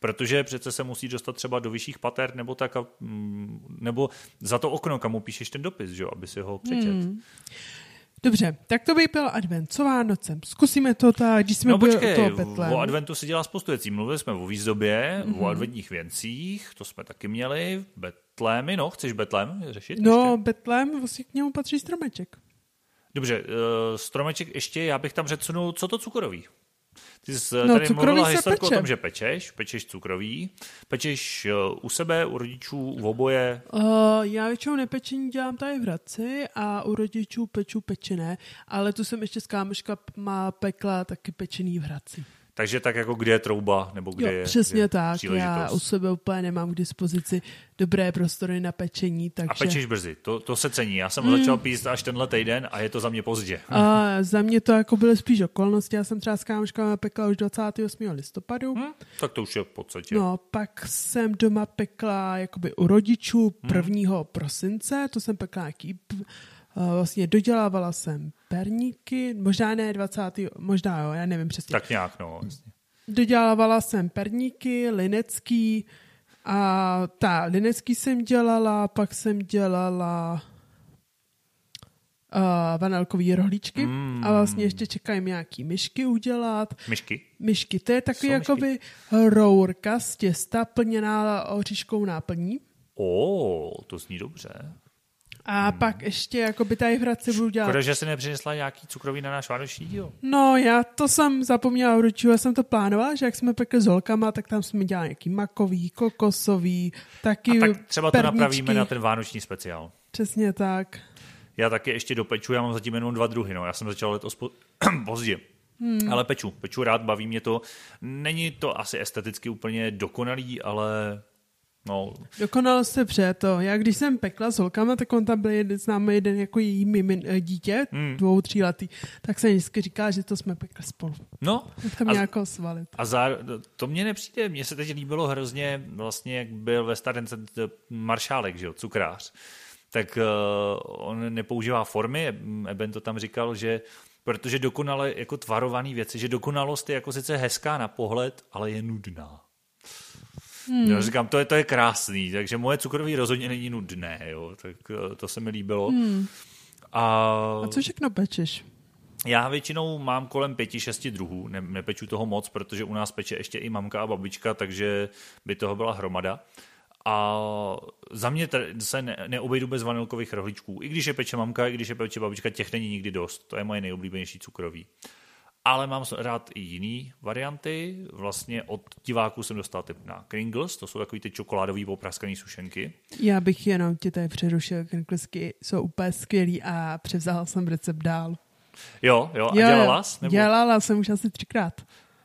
Protože přece se musí dostat třeba do vyšších pater, nebo tak, a, mm, nebo za to okno, kam mu píšeš ten dopis, že? aby si ho přečet. Hmm. Dobře, tak to by byl advent. Co Vánocem? Zkusíme to tak, když jsme no, byli počkej, toho Betlém. o adventu se dělá spoustu věcí. Mluvili jsme o výzdobě, mm-hmm. o adventních věncích, to jsme taky měli. Betlémy, no, chceš Betlém řešit? No, ještě? Betlém, vlastně k němu patří stromeček. Dobře, uh, stromeček ještě, já bych tam řekl, co to cukroví? Ty jsi no, tady mluvila historku o tom, že pečeš, pečeš cukroví, pečeš uh, u sebe, u rodičů, v oboje? Uh, já většinou nepečení dělám tady v Hradci a u rodičů peču pečené, ale tu jsem ještě s kámoška má pekla taky pečený v Hradci. Takže tak jako kde je trouba, nebo kde jo, je Přesně je tak, já u sebe úplně nemám k dispozici dobré prostory na pečení. Takže... A pečeš brzy, to, to se cení. Já jsem mm. začal píst až tenhle týden a je to za mě pozdě. A za mě to jako byly spíš okolnosti. Já jsem třeba s kámoškama pekla už 28. listopadu. Hmm, tak to už je v podstatě. No, pak jsem doma pekla jakoby u rodičů 1. Hmm. prosince, to jsem pekla nějaký vlastně dodělávala jsem perníky, možná ne 20. možná jo, já nevím přesně. Tak nějak, no. Vlastně. Dodělávala jsem perníky, linecký a ta linecký jsem dělala, pak jsem dělala uh, vanilkový rohlíčky mm. a vlastně ještě čekají nějaký myšky udělat. Myšky? Myšky, to je takový jakoby rourka z těsta plněná oříškou náplní. O, to zní dobře. A hmm. pak ještě jako by tady v Hradci budu dělat. Škoda, že jsi nepřinesla nějaký cukroví na náš vánoční díl. No, já to jsem zapomněla ručit, já jsem to plánovala, že jak jsme pekli s holkama, tak tam jsme dělali nějaký makový, kokosový, taky A tak třeba to perničky. napravíme na ten vánoční speciál. Přesně tak. Já taky ještě dopeču, já mám zatím jenom dva druhy, no. Já jsem začal letos po... <clears throat> pozdě. Hmm. Ale peču, peču rád, baví mě to. Není to asi esteticky úplně dokonalý, ale No. Dokonalo se to. Já když jsem pekla s holkama, tak on tam byl jeden, známý jeden jako její mimin, eh, dítě, hmm. dvou, tříletý, tak jsem vždycky říká, že to jsme pekli spolu. No. Tam a, jako svalit. A za, to mně nepřijde, mně se teď líbilo hrozně, vlastně jak byl ve starém maršálek, že jo, cukrář. Tak uh, on nepoužívá formy, Eben to tam říkal, že protože dokonale jako tvarované věci, že dokonalost je jako sice hezká na pohled, ale je nudná. Hmm. Jo, říkám, to je, to je krásný, takže moje cukroví rozhodně není nudné, jo, tak eh, to se mi líbilo. Hmm. A... a co všechno pečeš? Já většinou mám kolem pěti, šesti druhů, ne, nepeču toho moc, protože u nás peče ještě i mamka a babička, takže by toho byla hromada. A za mě se ne, neobejdu bez vanilkových rohlíčků. I když je peče mamka, i když je peče babička, těch není nikdy dost. To je moje nejoblíbenější cukroví. Ale mám rád i jiný varianty. Vlastně od diváků jsem dostal tip na Kringles, to jsou takový ty čokoládový popraskaný sušenky. Já bych jenom tě tady přerušil, Kringlesky jsou úplně skvělý a převzal jsem recept dál. Jo, jo, a dělala jsi? Nebo... Dělala jsem už asi třikrát.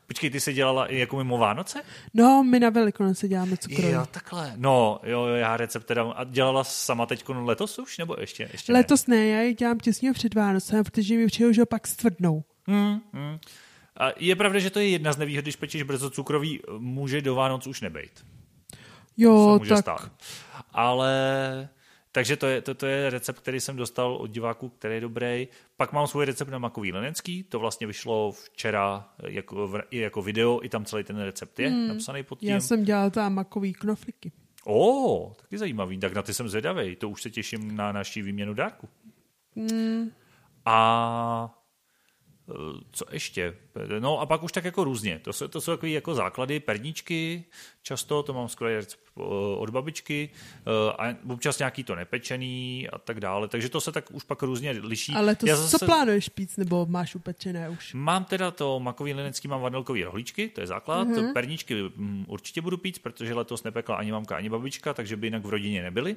Počkej, ty jsi dělala i jako mimo Vánoce? No, my na Velikonoce děláme cukroví. Jo, takhle. No, jo, já recept teda. A dělala sama teď letos už, nebo ještě? ještě letos ne, ne já ji dělám těsně před Vánocem, protože mi přijde, že pak stvrdnou. Hmm, hmm. A je pravda, že to je jedna z nevýhod, když pečeš brzo cukrový, může do Vánoc už nebejt. Jo, tak. Stát. Ale takže to je, to, to je recept, který jsem dostal od diváků, který je dobrý. Pak mám svůj recept na makový lenenský, to vlastně vyšlo včera jako, i jako video, i tam celý ten recept je hmm. napsaný pod tím. Já jsem dělal tam makový knofliky. O, taky zajímavý, tak na ty jsem zvědavý, to už se těším na naší výměnu dárku. Hmm. A co ještě? No a pak už tak jako různě. To jsou, to jsou takové jako základy, perníčky, často to mám skvělý eh, od babičky eh, a občas nějaký to nepečený a tak dále. Takže to se tak už pak různě liší. Ale to Já zase, co plánuješ pít, nebo máš upečené už? Mám teda to makový linecký, mám vanilkový rohlíčky, to je základ. Mm-hmm. Perníčky mm, určitě budu pít, protože letos nepekla ani mamka, ani babička, takže by jinak v rodině nebyly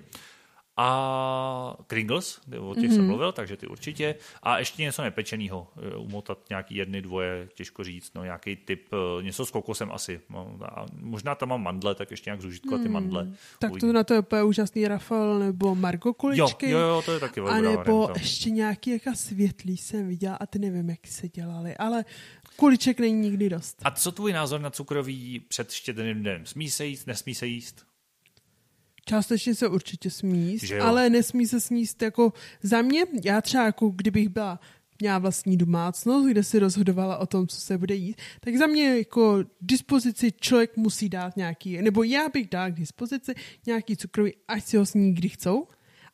a Kringles, o těch mm-hmm. jsem mhm. mluvil, takže ty určitě. A ještě něco nepečeného, eh, umotat nějaký jedny, dvoje, těžko říct, no nějaký typ, eh, něco s kokosem asi. No, a možná tam mám mandle, tak ještě nějak zúžitko mm. ty mandle. Tak Uvidím. to na to je úplně úžasný Rafal nebo Margo kuličky. Jo, jo, jo, to je taky A nebo varianta. ještě nějaký jaká světlý jsem viděla a ty nevím, jak se dělali, ale kuliček není nikdy dost. A co tvůj názor na cukrový před štědrým dnem? Smí se jíst, nesmí se jíst? Částečně se určitě smíst, ale nesmí se sníst jako za mě, já třeba jako kdybych byla měla vlastní domácnost, kde si rozhodovala o tom, co se bude jít, tak za mě jako dispozici člověk musí dát nějaký, nebo já bych dal k dispozici nějaký cukrový, ať si ho sní kdy chcou,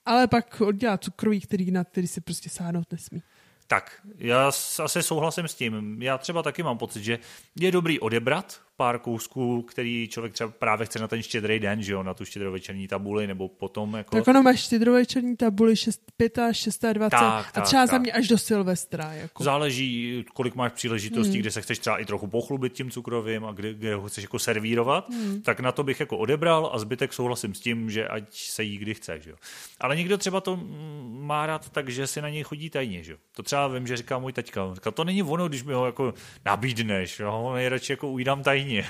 ale pak oddělat cukrový, který, na který si prostě sáhnout nesmí. Tak, já asi souhlasím s tím. Já třeba taky mám pocit, že je dobrý odebrat pár kousků, který člověk třeba právě chce na ten štědrý den, že jo, na tu štědrovečerní tabuli, nebo potom jako... Tak ono máš štědrovečerní tabuli 6, 5 až 6 tak, a třeba tak, za mě až do Silvestra. Jako. Záleží, kolik máš příležitostí, hmm. kde se chceš třeba i trochu pochlubit tím cukrovým a kde, kde ho chceš jako servírovat, hmm. tak na to bych jako odebral a zbytek souhlasím s tím, že ať se jí kdy chce, že jo. Ale někdo třeba to má rád tak, že si na něj chodí tajně, že jo. To třeba vím, že říká můj taťka. Říká, to není ono, když mi ho jako nabídneš, jo, nejradši jako ujídám tajně stejně.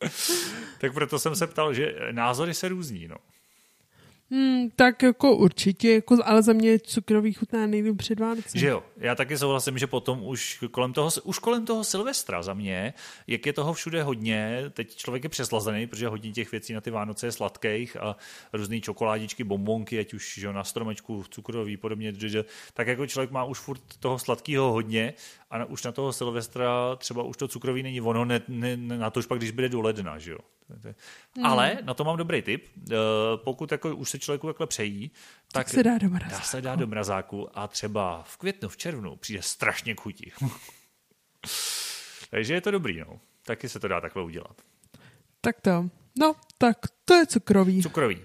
<laughs> tak proto jsem se ptal, že názory se různí. No. Hmm, tak jako určitě, jako, ale za mě cukrový chutná nejlíp před Vánocem. Že jo, já taky souhlasím, že potom už kolem toho, už kolem toho Silvestra za mě, jak je toho všude hodně, teď člověk je přeslazený, protože hodně těch věcí na ty Vánoce je sladkých a různé čokoládičky, bombonky, ať už že na stromečku, cukrový, podobně, tak jako člověk má už furt toho sladkého hodně a už na toho Silvestra třeba už to cukroví není ono, ne, ne, na to už pak, když bude do ledna, že jo. Hmm. Ale na to mám dobrý tip. Eh, pokud jako už se člověku takhle přejí, tak, tak se dá do mrazáku. Dá se dá do mrazáku a třeba v květnu, v červnu přijde strašně k chutí. <laughs> Takže je to dobrý, no. Taky se to dá takhle udělat. Tak to. No, tak to je cukrový. Cukrový.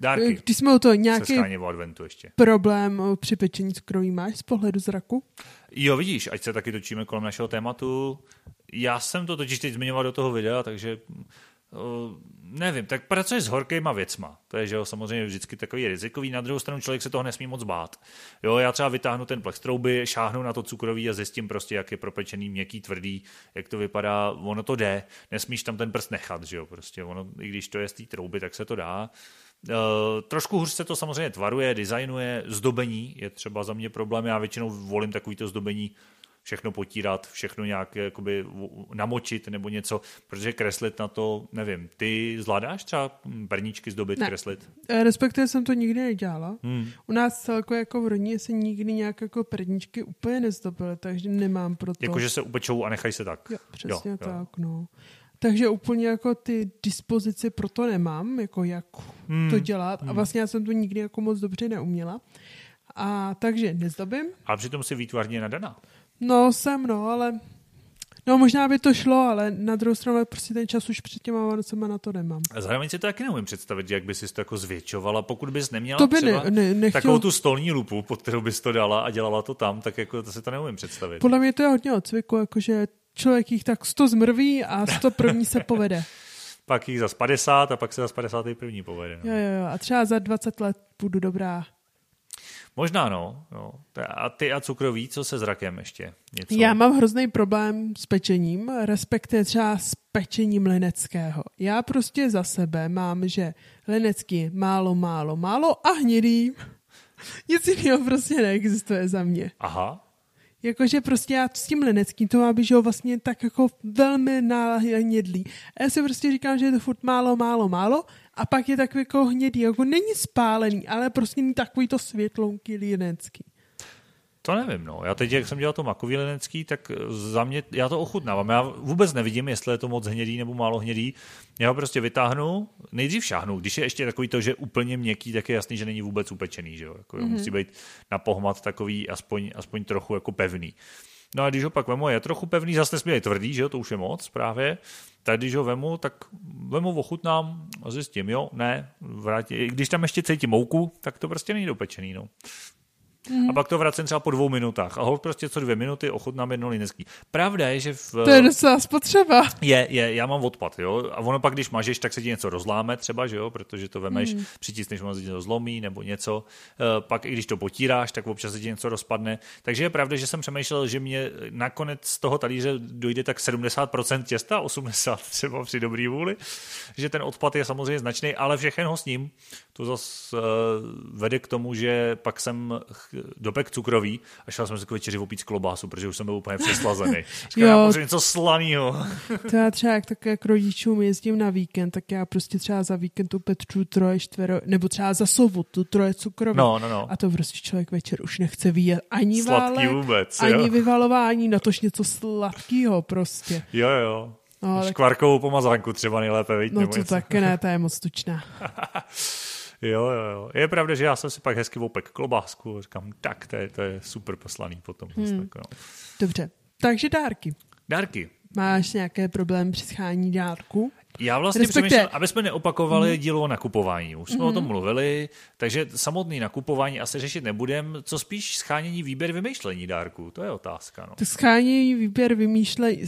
Dárky. Když jsme o to nějaký adventu ještě. problém při pečení cukrový máš z pohledu zraku? Jo, vidíš, ať se taky točíme kolem našeho tématu. Já jsem to totiž teď zmiňoval do toho videa, takže Uh, nevím, tak pracuje s horkýma věcma. To je, že jo, samozřejmě vždycky takový rizikový. Na druhou stranu člověk se toho nesmí moc bát. Jo, já třeba vytáhnu ten plex trouby, šáhnu na to cukrový a zjistím prostě, jak je propečený, měkký, tvrdý, jak to vypadá. Ono to jde. Nesmíš tam ten prst nechat, že jo, prostě. Ono, i když to je z té trouby, tak se to dá. Uh, trošku hůř se to samozřejmě tvaruje, designuje, zdobení je třeba za mě problém. Já většinou volím takovýto zdobení všechno potírat, všechno nějak jakoby namočit nebo něco, protože kreslit na to, nevím, ty zvládáš třeba perníčky zdobit, ne. kreslit? Eh, respektive jsem to nikdy nedělala. Hmm. U nás celkově jako v rodině se nikdy nějak jako perníčky úplně nezdobily, takže nemám pro to. Jakože se upečou a nechají se tak. Jo, přesně jo, tak, jo. no. Takže úplně jako ty dispozici pro to nemám, jako jak hmm. to dělat. Hmm. A vlastně já jsem to nikdy jako moc dobře neuměla. A takže nezdobím. A přitom si výtvarně nadaná. No, jsem, no, ale... No, možná by to šlo, ale na druhou stranu prostě ten čas už před těma Vánocema na to nemám. A zároveň si to taky neumím představit, jak bys si to jako zvětšovala, pokud bys neměla to by třeba ne, ne, nechtěl... takovou tu stolní lupu, pod kterou bys to dala a dělala to tam, tak jako to si to neumím představit. Podle mě to je hodně cviku, jakože člověk jich tak 100 zmrví a 100 první se povede. <laughs> pak jich za 50 a pak se za 50 první povede. No. Jo, jo, jo. A třeba za 20 let budu dobrá. Možná no, no. A ty a cukroví, co se zrakem ještě? Něco? Já mám hrozný problém s pečením, respektive třeba s pečením lineckého. Já prostě za sebe mám, že linecký málo, málo, málo a hnědý. <laughs> Nic jiného prostě neexistuje za mě. Aha. Jakože prostě já s tím lineckým to má být, že ho vlastně tak jako velmi náhnědlý. A já si prostě říkám, že je to furt málo, málo, málo a pak je takový jako hnědý, jako není spálený, ale prostě není takový to světlounky linecký. To nevím, no. Já teď, jak jsem dělal to makový linecký, tak za mě, já to ochutnávám. Já vůbec nevidím, jestli je to moc hnědý nebo málo hnědý. Já ho prostě vytáhnu, nejdřív šáhnu. Když je ještě takový to, že úplně měkký, tak je jasný, že není vůbec upečený, že jo. Jako, mm-hmm. Musí být na pohmat takový aspoň, aspoň trochu jako pevný. No a když ho pak vemu, je trochu pevný, zase nesmí tvrdý, že jo, to už je moc právě. Tak když ho vemu, tak vemu, ochutnám a zjistím, jo, ne, vrátí. Když tam ještě cítím mouku, tak to prostě není dopečený, no. Mm-hmm. A pak to vracím třeba po dvou minutách. A hold prostě co dvě minuty ochutnám jedno linecký. Pravda je, že v... To je docela spotřeba. Je, je, já mám odpad, jo. A ono pak, když mažeš, tak se ti něco rozláme třeba, že jo, protože to vemeš, mm. přitisneš, ono se ti to zlomí nebo něco. E, pak i když to potíráš, tak občas se ti něco rozpadne. Takže je pravda, že jsem přemýšlel, že mě nakonec z toho talíře dojde tak 70% těsta, 80% třeba při dobrý vůli, že ten odpad je samozřejmě značný, ale všechno s ním. To zase uh, vede k tomu, že pak jsem dopek cukrový a šel jsem si k večeři opít klobásu, protože už jsem byl úplně přeslazený. <laughs> Říkám, já potřebuji něco slaného. to já třeba jak tak jak rodičům jezdím na víkend, tak já prostě třeba za víkend upeču troje čtvero, nebo třeba za sobotu troje cukrový. No, no, no. A to prostě člověk večer už nechce výjet ani Sladký válek, vůbec, ani jo. vyvalování, na tož něco sladkého prostě. Jo, jo. No, Škvarkovou pomazánku třeba nejlépe, víc, No to tak ne, to je moc <laughs> tučná. Jo, jo, jo. Je pravda, že já jsem si pak hezky opek klobásku a říkám, tak, to je, to je super poslaný potom. Hmm. Tak, no. Dobře, takže dárky. Dárky. Máš nějaké problémy při schání dárku? Já vlastně Respektive... přemýšlím, aby jsme neopakovali mm. dílo o nakupování. Už jsme mm. o tom mluvili, takže samotný nakupování asi řešit nebudem. Co spíš schánění, výběr, vymýšlení dárků? To je otázka. No. To schánění, výběr, vymýšlení,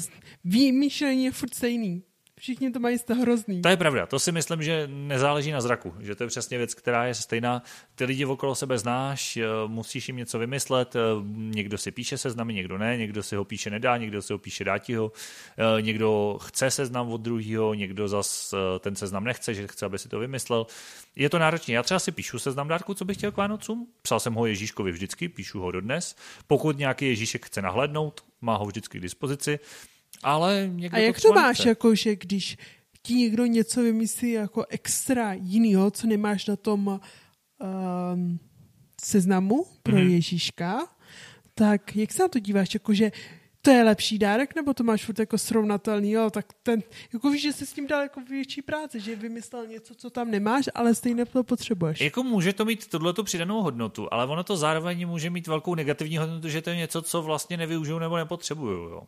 vymýšlení je furt stejný. Všichni to mají z toho hrozný. To je pravda. To si myslím, že nezáleží na zraku. Že to je přesně věc, která je stejná. Ty lidi okolo sebe znáš, eh, musíš jim něco vymyslet. Eh, někdo si píše seznamy, někdo ne. Někdo si ho píše nedá, někdo si ho píše dá ti ho. Eh, někdo chce seznam od druhého, někdo zas ten seznam nechce, že chce, aby si to vymyslel. Je to náročné. Já třeba si píšu seznam dárku, co bych chtěl k Vánocům. Psal jsem ho Ježíškovi vždycky, píšu ho dodnes. Pokud nějaký Ježíšek chce nahlédnout, má ho vždycky k dispozici. Ale někdo A jak to, to máš, jako, že když ti někdo něco vymyslí jako extra jinýho, co nemáš na tom um, seznamu pro mm-hmm. Ježíška, tak jak se na to díváš, jako, že to je lepší dárek, nebo to máš furt jako srovnatelný, jo, tak ten, jako víš, že se s tím dal jako větší práce, že vymyslel něco, co tam nemáš, ale stejně to potřebuješ. Jako může to mít tohleto přidanou hodnotu, ale ono to zároveň může mít velkou negativní hodnotu, že to je něco, co vlastně nevyužiju nebo nepotřebuju, jo.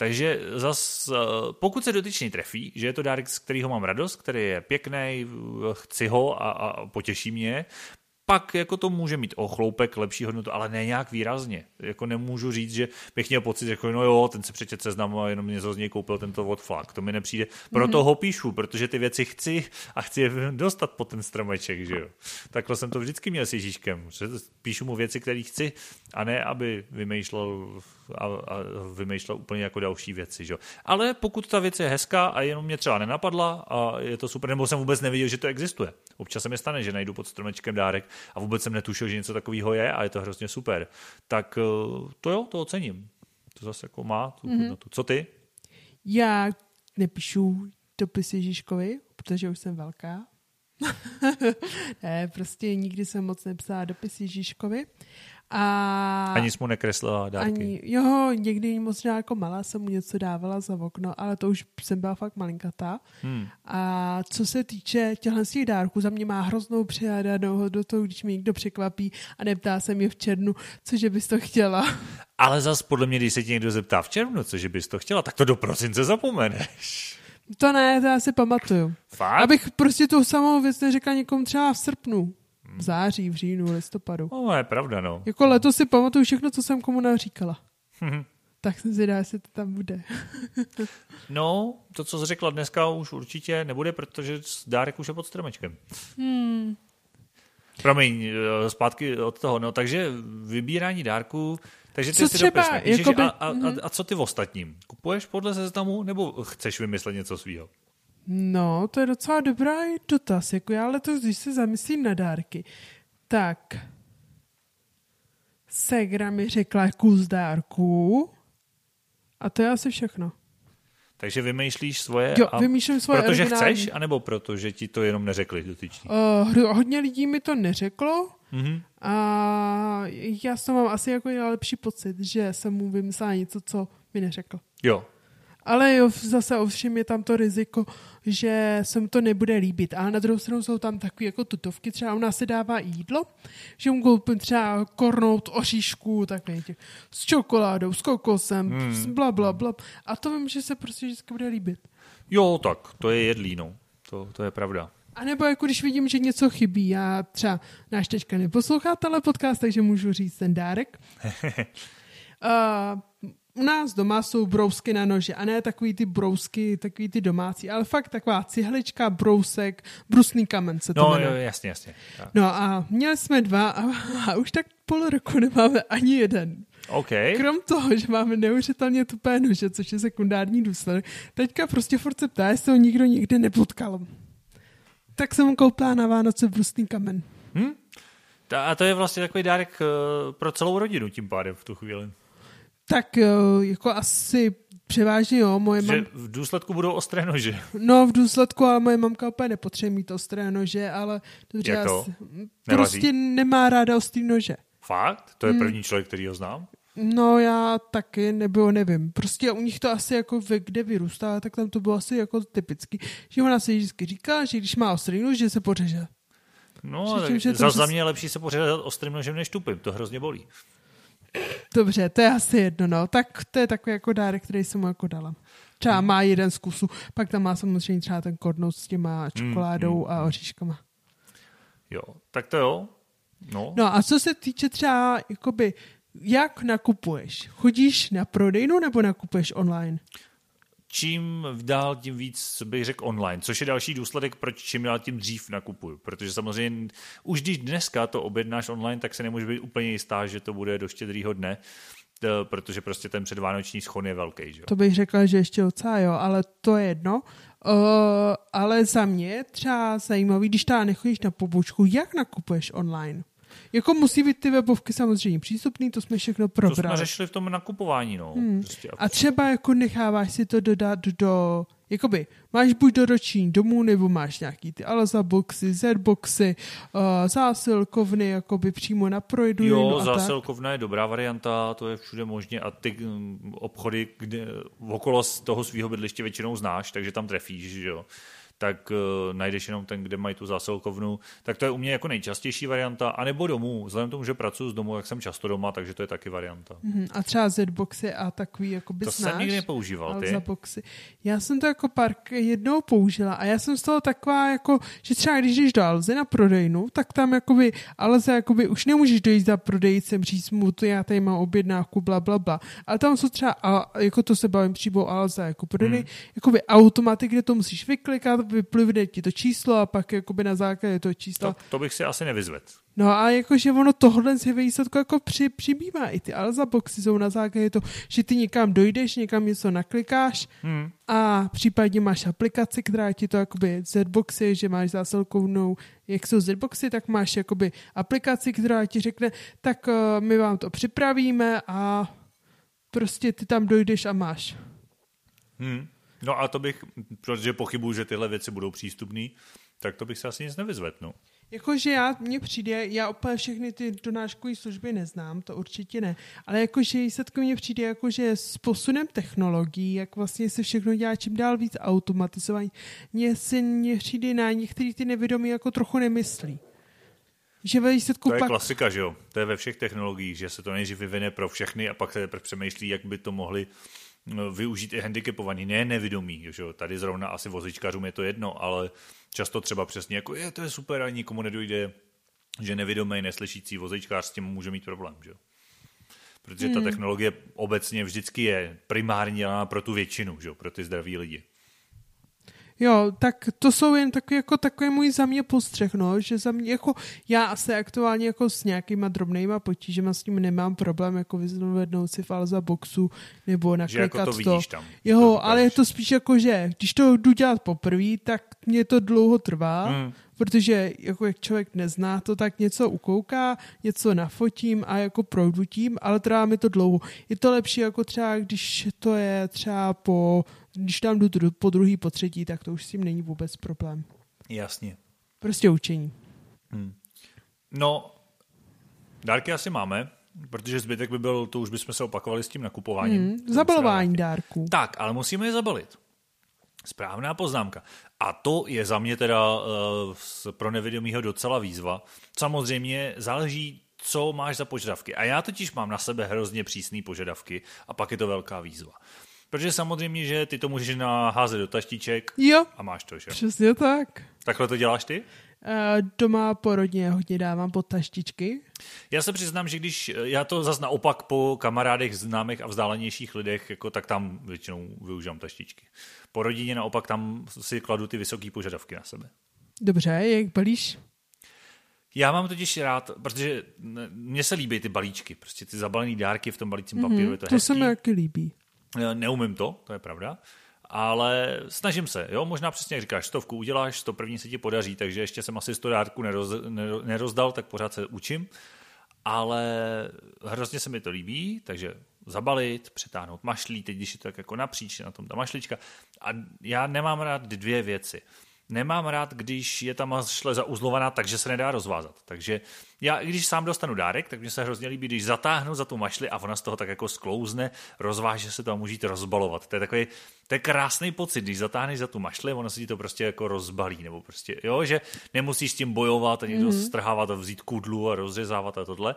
Takže zas, pokud se dotyčný trefí, že je to dárek, z kterého mám radost, který je pěkný, chci ho a, a potěší mě, pak jako to může mít o chloupek lepší hodnotu, ale ne nějak výrazně. Jako nemůžu říct, že bych měl pocit, jako no jo, ten se přečet seznam a jenom něco z něj koupil tento od flak. To mi nepřijde. Proto mm-hmm. ho píšu, protože ty věci chci a chci je dostat po ten stromeček, že jo. Takhle jsem to vždycky měl s Ježíškem. Píšu mu věci, které chci a ne, aby vymýšlel a, a vymýšlel úplně jako další věci. Že? Ale pokud ta věc je hezká a jenom mě třeba nenapadla a je to super, nebo jsem vůbec nevěděl, že to existuje. Občas se mi stane, že najdu pod stromečkem dárek a vůbec jsem netušil, že něco takového je a je to hrozně super. Tak eh, to jo, to ocením. To zase jako má tu mm-hmm. hodnotu. Co ty? Já nepíšu dopisy Žižkovi, protože už jsem velká. <laughs> ne, prostě nikdy jsem moc nepsala dopisy Žižkovi. A ani jsi mu nekreslila dárky? Ani, jo, někdy možná jako malá jsem mu něco dávala za okno, ale to už jsem byla fakt malinkatá. Hmm. A co se týče těchhle těch dárků, za mě má hroznou přihádanou do toho, když mi někdo překvapí a neptá se mě v černu, cože bys to chtěla. <laughs> Ale zas podle mě, když se ti někdo zeptá v červnu, cože bys to chtěla, tak to do prosince zapomeneš. To ne, to já si pamatuju. Fakt? Abych prostě tu samou věc neřekla někomu třeba v srpnu v září, v říjnu, listopadu. No, je pravda, no. Jako letos si pamatuju všechno, co jsem komu naříkala. <laughs> tak jsem si dá, jestli to tam bude. <laughs> no, to, co jsi řekla dneska, už určitě nebude, protože dárek už je pod stromečkem. Hmm. Promiň, eh, zpátky od toho. No, takže vybírání dárků, takže ty co si třeba, jakoby, a, a, a, mhm. a co ty v ostatním? Kupuješ podle seznamu nebo chceš vymyslet něco svého? No, to je docela dobrý dotaz. Jako já letos, když se zamyslím na dárky, tak Segra mi řekla kus dárků a to je asi všechno. Takže vymýšlíš svoje? Jo, a vymýšlím svoje Protože originální. chceš, anebo protože ti to jenom neřekli dotyční? Uh, hodně lidí mi to neřeklo mm-hmm. a já jsem mám asi jako nejlepší pocit, že jsem mu vymyslela něco, co mi neřekl. Jo, ale jo, zase ovšem je tam to riziko, že se mu to nebude líbit. A na druhou stranu jsou tam takové jako tutovky, třeba u nás se dává jídlo, že mu koupím třeba kornout oříšku, takhle těch, s čokoládou, s kokosem, hmm. bla, bla, bla. A to vím, že se prostě vždycky bude líbit. Jo, tak, to je jedlí, no. To, to je pravda. A nebo jako když vidím, že něco chybí, já třeba náš teďka neposlouchá tenhle podcast, takže můžu říct ten dárek. <laughs> uh, u nás doma jsou brousky na nože a ne takový ty brousky, takový ty domácí, ale fakt taková cihlička, brousek, brusný kamen se to no, jmenuje. Jo, jasně, jasně. Tak. No a měli jsme dva a, a už tak půl roku nemáme ani jeden. Okay. Krom toho, že máme neuvěřitelně tupé nože, což je sekundární důsledek, teďka prostě furt se ptá, jestli ho nikdo nikdy nepotkal. Tak jsem mu koupila na Vánoce brusný kamen. Hm? A to je vlastně takový dárek eh, pro celou rodinu tím pádem v tu chvíli. Tak eh, jako asi převážně jo. Moje že mam... v důsledku budou ostré nože. No v důsledku, ale moje mamka úplně nepotřebuje mít ostré nože, ale to Jak to? prostě nemá ráda ostré nože. Fakt? To je hmm. první člověk, který ho znám? No já taky, nebo nevím. Prostě u nich to asi jako ve, kde vyrůstá, tak tam to bylo asi jako typický. Že ona si vždycky říká, že když má ostrý nož, že se pořeže. No, ale za, za mě je lepší se pořezat ostrým nožem než tupým, to hrozně bolí. Dobře, to je asi jedno, no. Tak to je takový jako dárek, který jsem mu jako dala. Třeba má jeden z kusů, pak tam má samozřejmě třeba ten kornout s těma čokoládou mm, mm, a oříškama. Jo, tak to jo. No. no a co se týče třeba, jakoby, jak nakupuješ? Chodíš na prodejnu nebo nakupuješ online? Čím dál, tím víc bych řekl online, což je další důsledek, proč čím dál tím dřív nakupuju. Protože samozřejmě už když dneska to objednáš online, tak se nemůže být úplně jistá, že to bude do štědrýho dne, eh, protože prostě ten předvánoční schon je velký. Že? To bych řekla, že ještě docela jo, ale to je jedno. Uh, ale za mě třeba zajímavý, když ta nechodíš na pobočku, jak nakupuješ online? Jako musí být ty webovky samozřejmě přístupné, to jsme všechno probrali. To jsme řešili v tom nakupování, no. Hmm. Prostě a třeba jako necháváš si to dodat do, jakoby, máš buď do roční domů, nebo máš nějaký ty Alza boxy, Z boxy, uh, zásilkovny, jakoby přímo na projdu. Jo, zásilkovna je dobrá varianta, to je všude možně a ty um, obchody, kde okolo z toho svého bydliště většinou znáš, takže tam trefíš, že jo tak uh, najdeš jenom ten, kde mají tu zásilkovnu. Tak to je u mě jako nejčastější varianta, anebo domů. Vzhledem k tomu, že pracuji z domu, jak jsem často doma, takže to je taky varianta. Mm-hmm. A třeba Zboxy a takový jako To znáš, jsem nikdy nepoužíval, ty? boxy. Já jsem to jako pár jednou použila a já jsem z toho taková jako, že třeba když jdeš do Alzy na prodejnu, tak tam jakoby Alze jakoby už nemůžeš dojít za prodejcem, říct mu, to já tady mám objednávku, bla, bla, bla. Ale tam jsou třeba, a, jako to se bavím přímo Alze, jako prodej, hmm. jakoby automaty, kde to musíš vyklikat, vyplivne ti to číslo a pak jakoby na základě toho čísla. To, to bych si asi nevyzvedl. No a jakože ono tohle si výsledku jako při, přibývá. I ty Alza boxy jsou na základě to, že ty někam dojdeš, někam něco naklikáš hmm. a případně máš aplikaci, která ti to jakoby Zboxy, že máš zásilkovnou, jak jsou Zboxy, tak máš jakoby aplikaci, která ti řekne, tak uh, my vám to připravíme a prostě ty tam dojdeš a máš. Hmm. No a to bych, protože pochybuju, že tyhle věci budou přístupné, tak to bych se asi nic nevyzvedl. No. Jakože já, mně přijde, já úplně všechny ty donáškové služby neznám, to určitě ne, ale jakože výsledku mně přijde, jakože s posunem technologií, jak vlastně se všechno dělá čím dál víc automatizování, mně se mně přijde na některý ty nevědomí jako trochu nemyslí. Že ve výsledku to je pak... klasika, že jo? To je ve všech technologiích, že se to nejdřív vyvine pro všechny a pak se přemýšlí, jak by to mohli využít i handicapovaný, ne nevědomí. Že jo? Tady zrovna asi vozičkařům je to jedno, ale často třeba přesně jako je, to je super a nikomu nedojde, že nevědomý, neslyšící vozičkář s tím může mít problém. Že? Protože hmm. ta technologie obecně vždycky je primárně dělána pro tu většinu, že? pro ty zdraví lidi. Jo, tak to jsou jen takový, jako takový můj za mě postřeh, no, že za mě, jako já asi aktuálně jako s nějakýma drobnýma potížema s tím nemám problém, jako vyzvednout si v Alza boxu nebo naklikat že jako to. Vidíš tam, jo, to ale je to spíš jako, že když to jdu dělat poprvé, tak mě to dlouho trvá, hmm. Protože jako jak člověk nezná to, tak něco ukouká, něco nafotím a jako projdu tím, ale trvá mi to dlouho. Je to lepší jako třeba, když to je třeba po když tam jdu po druhý, po třetí, tak to už s tím není vůbec problém. Jasně. Prostě učení. Hmm. No, dárky asi máme, protože zbytek by byl, to už bychom se opakovali s tím nakupováním. Hmm, zabalování dárků. Tak, ale musíme je zabalit. Správná poznámka. A to je za mě teda uh, pro nevědomího docela výzva. Samozřejmě záleží, co máš za požadavky. A já totiž mám na sebe hrozně přísné požadavky a pak je to velká výzva. Protože samozřejmě, že ty to můžeš naházet do taštiček jo, a máš to, že? Přesně tak. Takhle to děláš ty? Uh, doma po rodině hodně dávám pod taštičky. Já se přiznám, že když já to zase naopak po kamarádech, známých a vzdálenějších lidech, jako, tak tam většinou využívám taštičky. Po rodině naopak tam si kladu ty vysoké požadavky na sebe. Dobře, jak balíš? Já mám totiž rád, protože mně se líbí ty balíčky, prostě ty zabalené dárky v tom balícím papíru, mm-hmm, je to, to hezký. se mi taky líbí. Eh, neumím to, to je pravda, ale snažím se, jo, možná přesně jak říkáš, stovku uděláš, to první se ti podaří, takže ještě jsem asi sto dárků neroz, nerozdal, tak pořád se učím, ale hrozně se mi to líbí, takže zabalit, přetáhnout mašlí, teď když je to tak jako napříč na tom ta mašlička. A já nemám rád dvě věci nemám rád, když je ta mašle zauzlovaná, takže se nedá rozvázat. Takže já, když sám dostanu dárek, tak mi se hrozně líbí, když zatáhnu za tu mašli a ona z toho tak jako sklouzne, rozváže se to a můžete rozbalovat. To je takový, to je krásný pocit, když zatáhneš za tu mašli, ono se ti to prostě jako rozbalí, nebo prostě, jo, že nemusíš s tím bojovat a někdo mm-hmm. strhávat a vzít kudlu a rozřezávat a tohle.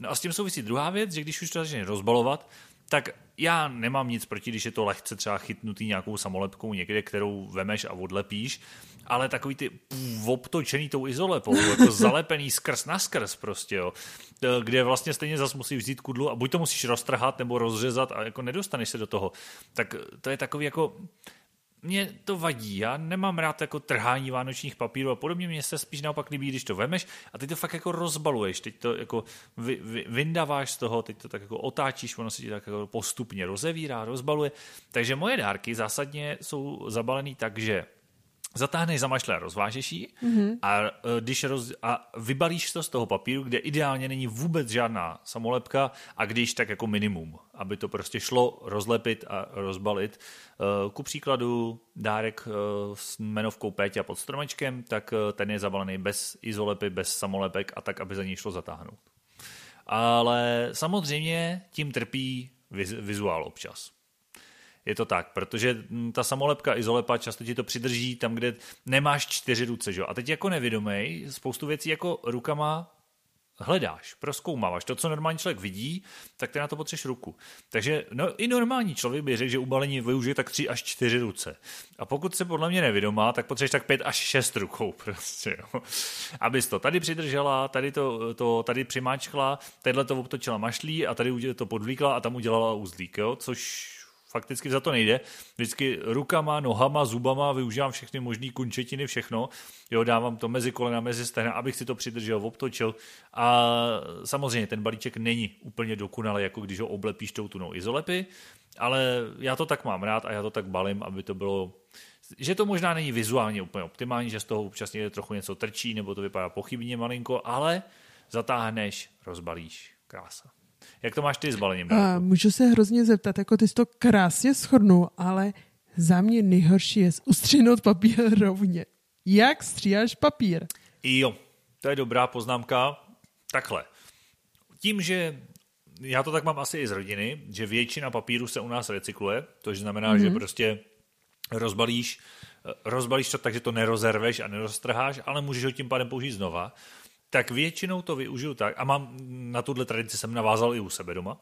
No a s tím souvisí druhá věc, že když už to začne rozbalovat, tak já nemám nic proti, když je to lehce třeba chytnutý nějakou samolepkou někde, kterou vemeš a odlepíš, ale takový ty obtočený tou izolepou, <laughs> jako zalepený skrz na skrz prostě, jo, kde vlastně stejně zase musíš vzít kudlu a buď to musíš roztrhat nebo rozřezat a jako nedostaneš se do toho. Tak to je takový jako, mě to vadí. Já nemám rád jako trhání vánočních papírů a podobně. Mně se spíš naopak líbí, když to vemeš a ty to fakt jako rozbaluješ. Teď to jako vy, vy, vyndáváš z toho, teď to tak jako otáčíš, ono se ti tak jako postupně rozevírá, rozbaluje. Takže moje dárky zásadně jsou zabalený tak, že zatáhneš za mašle ji mm-hmm. a, e, když roz, a vybalíš to z toho papíru, kde ideálně není vůbec žádná samolepka a když tak jako minimum, aby to prostě šlo rozlepit a rozbalit. E, ku příkladu dárek e, s jmenovkou Péťa pod stromečkem, tak ten je zabalený bez izolepy, bez samolepek a tak, aby za něj šlo zatáhnout. Ale samozřejmě tím trpí vizuál občas. Je to tak, protože mm, ta samolepka izolepa často ti to přidrží tam, kde nemáš čtyři ruce. Že? A teď jako nevědomý spoustu věcí jako rukama hledáš, proskoumáváš. To, co normální člověk vidí, tak ty na to potřeš ruku. Takže no, i normální člověk by řekl, že u balení využije tak tři až čtyři ruce. A pokud se podle mě nevědomá, tak potřebuješ tak pět až šest rukou <laughs> prostě. Jo. Abys to tady přidržela, tady to, to tady přimáčkla, tadyhle to obtočila mašlí a tady to podvlíkla a tam udělala uzlík, jo, což fakticky za to nejde. Vždycky rukama, nohama, zubama využívám všechny možné končetiny, všechno. Jo, dávám to mezi kolena, mezi stehna, abych si to přidržel, obtočil. A samozřejmě ten balíček není úplně dokonalý, jako když ho oblepíš tou tunou izolepy, ale já to tak mám rád a já to tak balím, aby to bylo že to možná není vizuálně úplně optimální, že z toho občas někde trochu něco trčí, nebo to vypadá pochybně malinko, ale zatáhneš, rozbalíš. Krása. Jak to máš ty s balením? A, můžu se hrozně zeptat, jako ty jsi to krásně shodnul, ale za mě nejhorší je ustřihnout papír <laughs> rovně. Jak stříháš papír? Jo, to je dobrá poznámka. Takhle. Tím, že já to tak mám asi i z rodiny, že většina papíru se u nás recykluje, to znamená, mm-hmm. že mhm. prostě rozbalíš, rozbalíš to tak, že to nerozerveš a neroztrháš, ale můžeš ho tím pádem použít znova tak většinou to využiju tak, a mám na tuhle tradici jsem navázal i u sebe doma,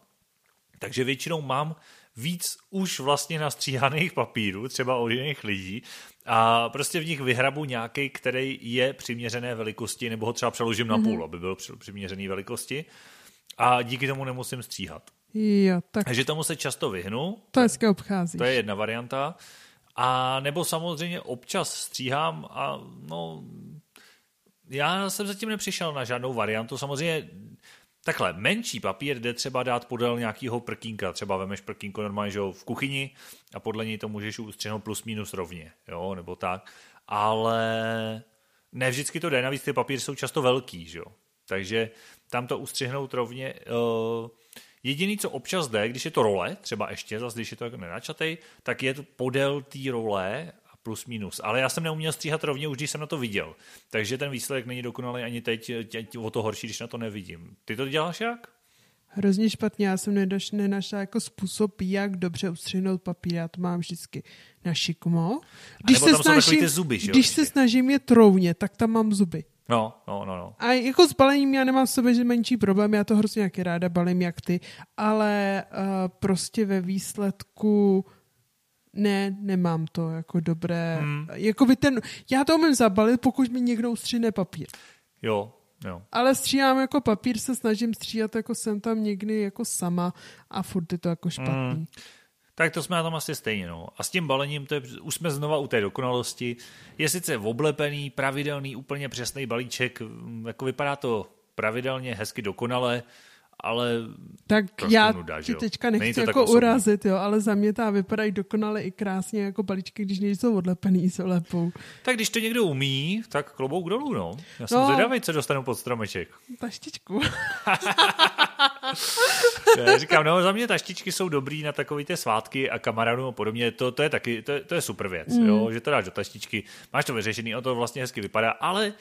takže většinou mám víc už vlastně nastříhaných papírů, třeba od jiných lidí, a prostě v nich vyhrabu nějaký, který je přiměřené velikosti, nebo ho třeba přeložím mm-hmm. na půl, mhm. aby byl přiměřený velikosti. A díky tomu nemusím stříhat. Jo, tak. Takže tomu se často vyhnu. To hezky obchází. To je jedna varianta. A nebo samozřejmě občas stříhám a no, já jsem zatím nepřišel na žádnou variantu. Samozřejmě takhle, menší papír jde třeba dát podél nějakého prkínka. Třeba vemeš prkínko normálně že v kuchyni a podle něj to můžeš ustřihnout plus minus rovně, jo, nebo tak. Ale ne vždycky to jde, navíc ty papíry jsou často velký, že jo. Takže tam to ustřihnout rovně. Uh, Jediný, co občas jde, když je to role, třeba ještě, zase když je to jako nenačatej, tak je to podél té role plus minus. Ale já jsem neuměl stříhat rovně, už když jsem na to viděl. Takže ten výsledek není dokonalý ani teď, o to horší, když na to nevidím. Ty to děláš jak? Hrozně špatně, já jsem nedoš, nenašla jako způsob, jak dobře ustřihnout papír, já to mám vždycky na šikmo. Když, se snažím, zuby, že když se snažím je rovně, tak tam mám zuby. No, no, no, no. A jako s balením já nemám v sobě že menší problém, já to hrozně nějaký ráda balím jak ty, ale uh, prostě ve výsledku ne, nemám to jako dobré. Hmm. Jako by ten, já to umím zabalit, pokud mi někdo ustřihne papír. Jo, jo. Ale stříhám jako papír, se snažím stříhat jako jsem tam někdy jako sama a furt je to jako špatný. Hmm. Tak to jsme tam asi stejně. No. A s tím balením, to je, už jsme znova u té dokonalosti. Je sice oblepený, pravidelný, úplně přesný balíček, jako vypadá to pravidelně, hezky dokonale, ale tak já nuda, ti teďka nechci jako urazit, jo, ale za mě ta vypadají dokonale i krásně jako balíčky, když nejsou odlepený lepou. Tak když to někdo umí, tak klobouk dolů, no. Já jsem no, zvědavý, co dostanu pod stromeček. Taštičku. <laughs> já říkám, no za mě taštičky jsou dobrý na takové ty svátky a kamarádům a podobně, to, to je taky, to, to je super věc, mm. jo, že to dáš do taštičky, máš to vyřešený, o to vlastně hezky vypadá, ale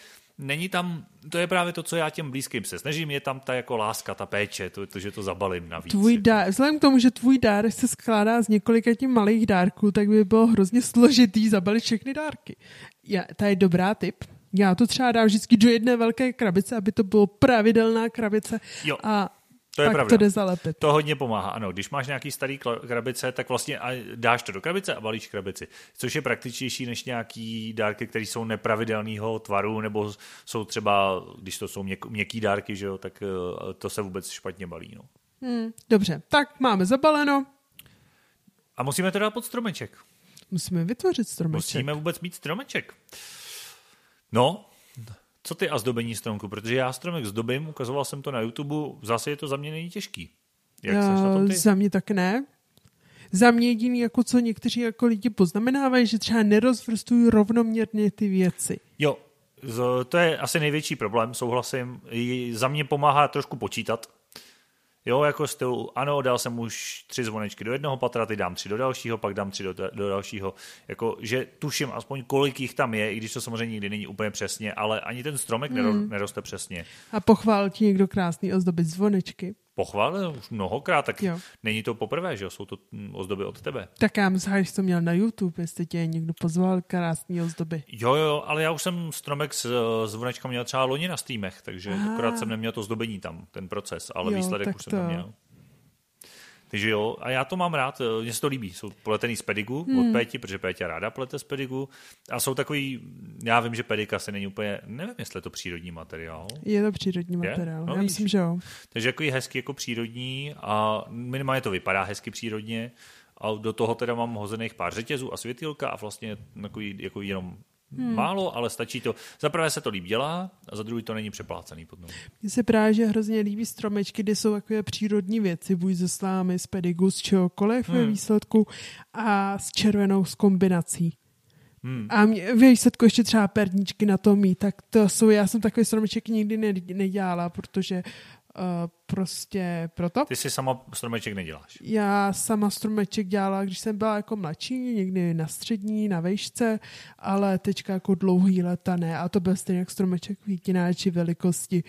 není tam, to je právě to, co já těm blízkým se snažím, je tam ta jako láska, ta péče, to, to že to zabalím navíc. Tvůj dár, vzhledem k tomu, že tvůj dár se skládá z několika tím malých dárků, tak by bylo hrozně složitý zabalit všechny dárky. Já, to je dobrá tip. Já to třeba dám vždycky do jedné velké krabice, aby to bylo pravidelná krabice. Jo. A to je pak pravda. to jde zalepit. To hodně pomáhá, ano. Když máš nějaký starý krabice, tak vlastně dáš to do krabice a balíš krabici. Což je praktičtější než nějaký dárky, které jsou nepravidelného tvaru, nebo jsou třeba, když to jsou měk, měkký dárky, že jo, tak eh, to se vůbec špatně balí. No. Hmm, dobře, tak máme zabaleno. A musíme to dát pod stromeček. Musíme vytvořit stromeček. Musíme vůbec mít stromeček. No, co ty a zdobení stromku? Protože já stromek zdobím, ukazoval jsem to na YouTube, zase je to za mě není těžký. Jak já, na tom ty? Za mě tak ne. Za mě jediný, jako co někteří jako lidi poznamenávají, že třeba nerozvrstují rovnoměrně ty věci. Jo, to je asi největší problém, souhlasím. Za mě pomáhá trošku počítat, Jo, jako stylu, ano, dal jsem už tři zvonečky do jednoho patra, ty dám tři do dalšího, pak dám tři do, do dalšího. Jako, že tuším aspoň, kolik jich tam je, i když to samozřejmě nikdy není úplně přesně, ale ani ten stromek mm. neroste přesně. A pochvál ti někdo krásný ozdobit zvonečky. Pochválil už mnohokrát, tak jo. není to poprvé, že jo? Jsou to hm, ozdoby od tebe. Tak já myslím, že to měl na YouTube, jestli tě někdo pozval, krásný ozdoby. Jo, jo, ale já už jsem stromek s zvonečkem měl třeba loni na streamech, takže Aha. akorát jsem neměl to zdobení tam, ten proces, ale jo, výsledek už jsem to... měl. Takže jo, a já to mám rád, eh, mně se to líbí. Jsou pletený z pedigu hmm. od Péti, protože Pétě ráda plete z pedigu. A jsou takový, já vím, že pedika se není úplně, nevím, jestli je to přírodní materiál. Je to přírodní je? materiál, no, já myslím, že jo. Takže jako hezky jako přírodní a minimálně to vypadá hezky přírodně. A do toho teda mám hozených pár řetězů a světilka a vlastně takový jako jenom Hmm. Málo, ale stačí to. Za prvé se to líp dělá a za druhé to není přeplácený potom. Mně se právě že hrozně líbí stromečky, kde jsou takové přírodní věci, buď ze slámy, z pedigu, z čehokoliv hmm. ve výsledku a s červenou s kombinací. Hmm. A mě, výsledku ještě třeba perničky na to mít, tak to jsou, já jsem takový stromeček nikdy nedělala, protože prostě proto. Ty si sama stromeček neděláš? Já sama stromeček dělala, když jsem byla jako mladší, někdy na střední, na vejšce, ale teďka jako dlouhý leta ne. A to byl stejně jak stromeček výtináči velikosti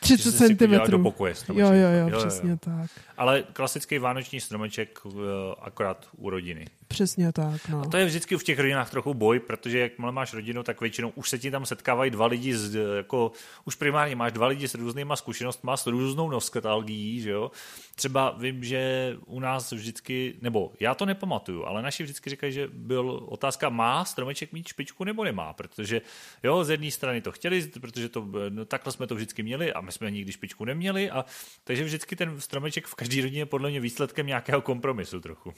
30 cm. do pokoje jo, jo, jo, jo, přesně jo. tak. Ale klasický vánoční stromeček uh, akorát u rodiny. Přesně tak. No. A to je vždycky v těch rodinách trochu boj, protože jakmile máš rodinu, tak většinou už se ti tam setkávají dva lidi, z, jako už primárně máš dva lidi s různýma zkušenostmi, s různou nostalgií, že jo. Třeba vím, že u nás vždycky, nebo já to nepamatuju, ale naši vždycky říkají, že byl otázka, má stromeček mít špičku nebo nemá, protože jo, z jedné strany to chtěli, protože to, no, takhle jsme to vždycky měli a my jsme nikdy špičku neměli a takže vždycky ten stromeček v každé rodině podle mě výsledkem nějakého kompromisu trochu.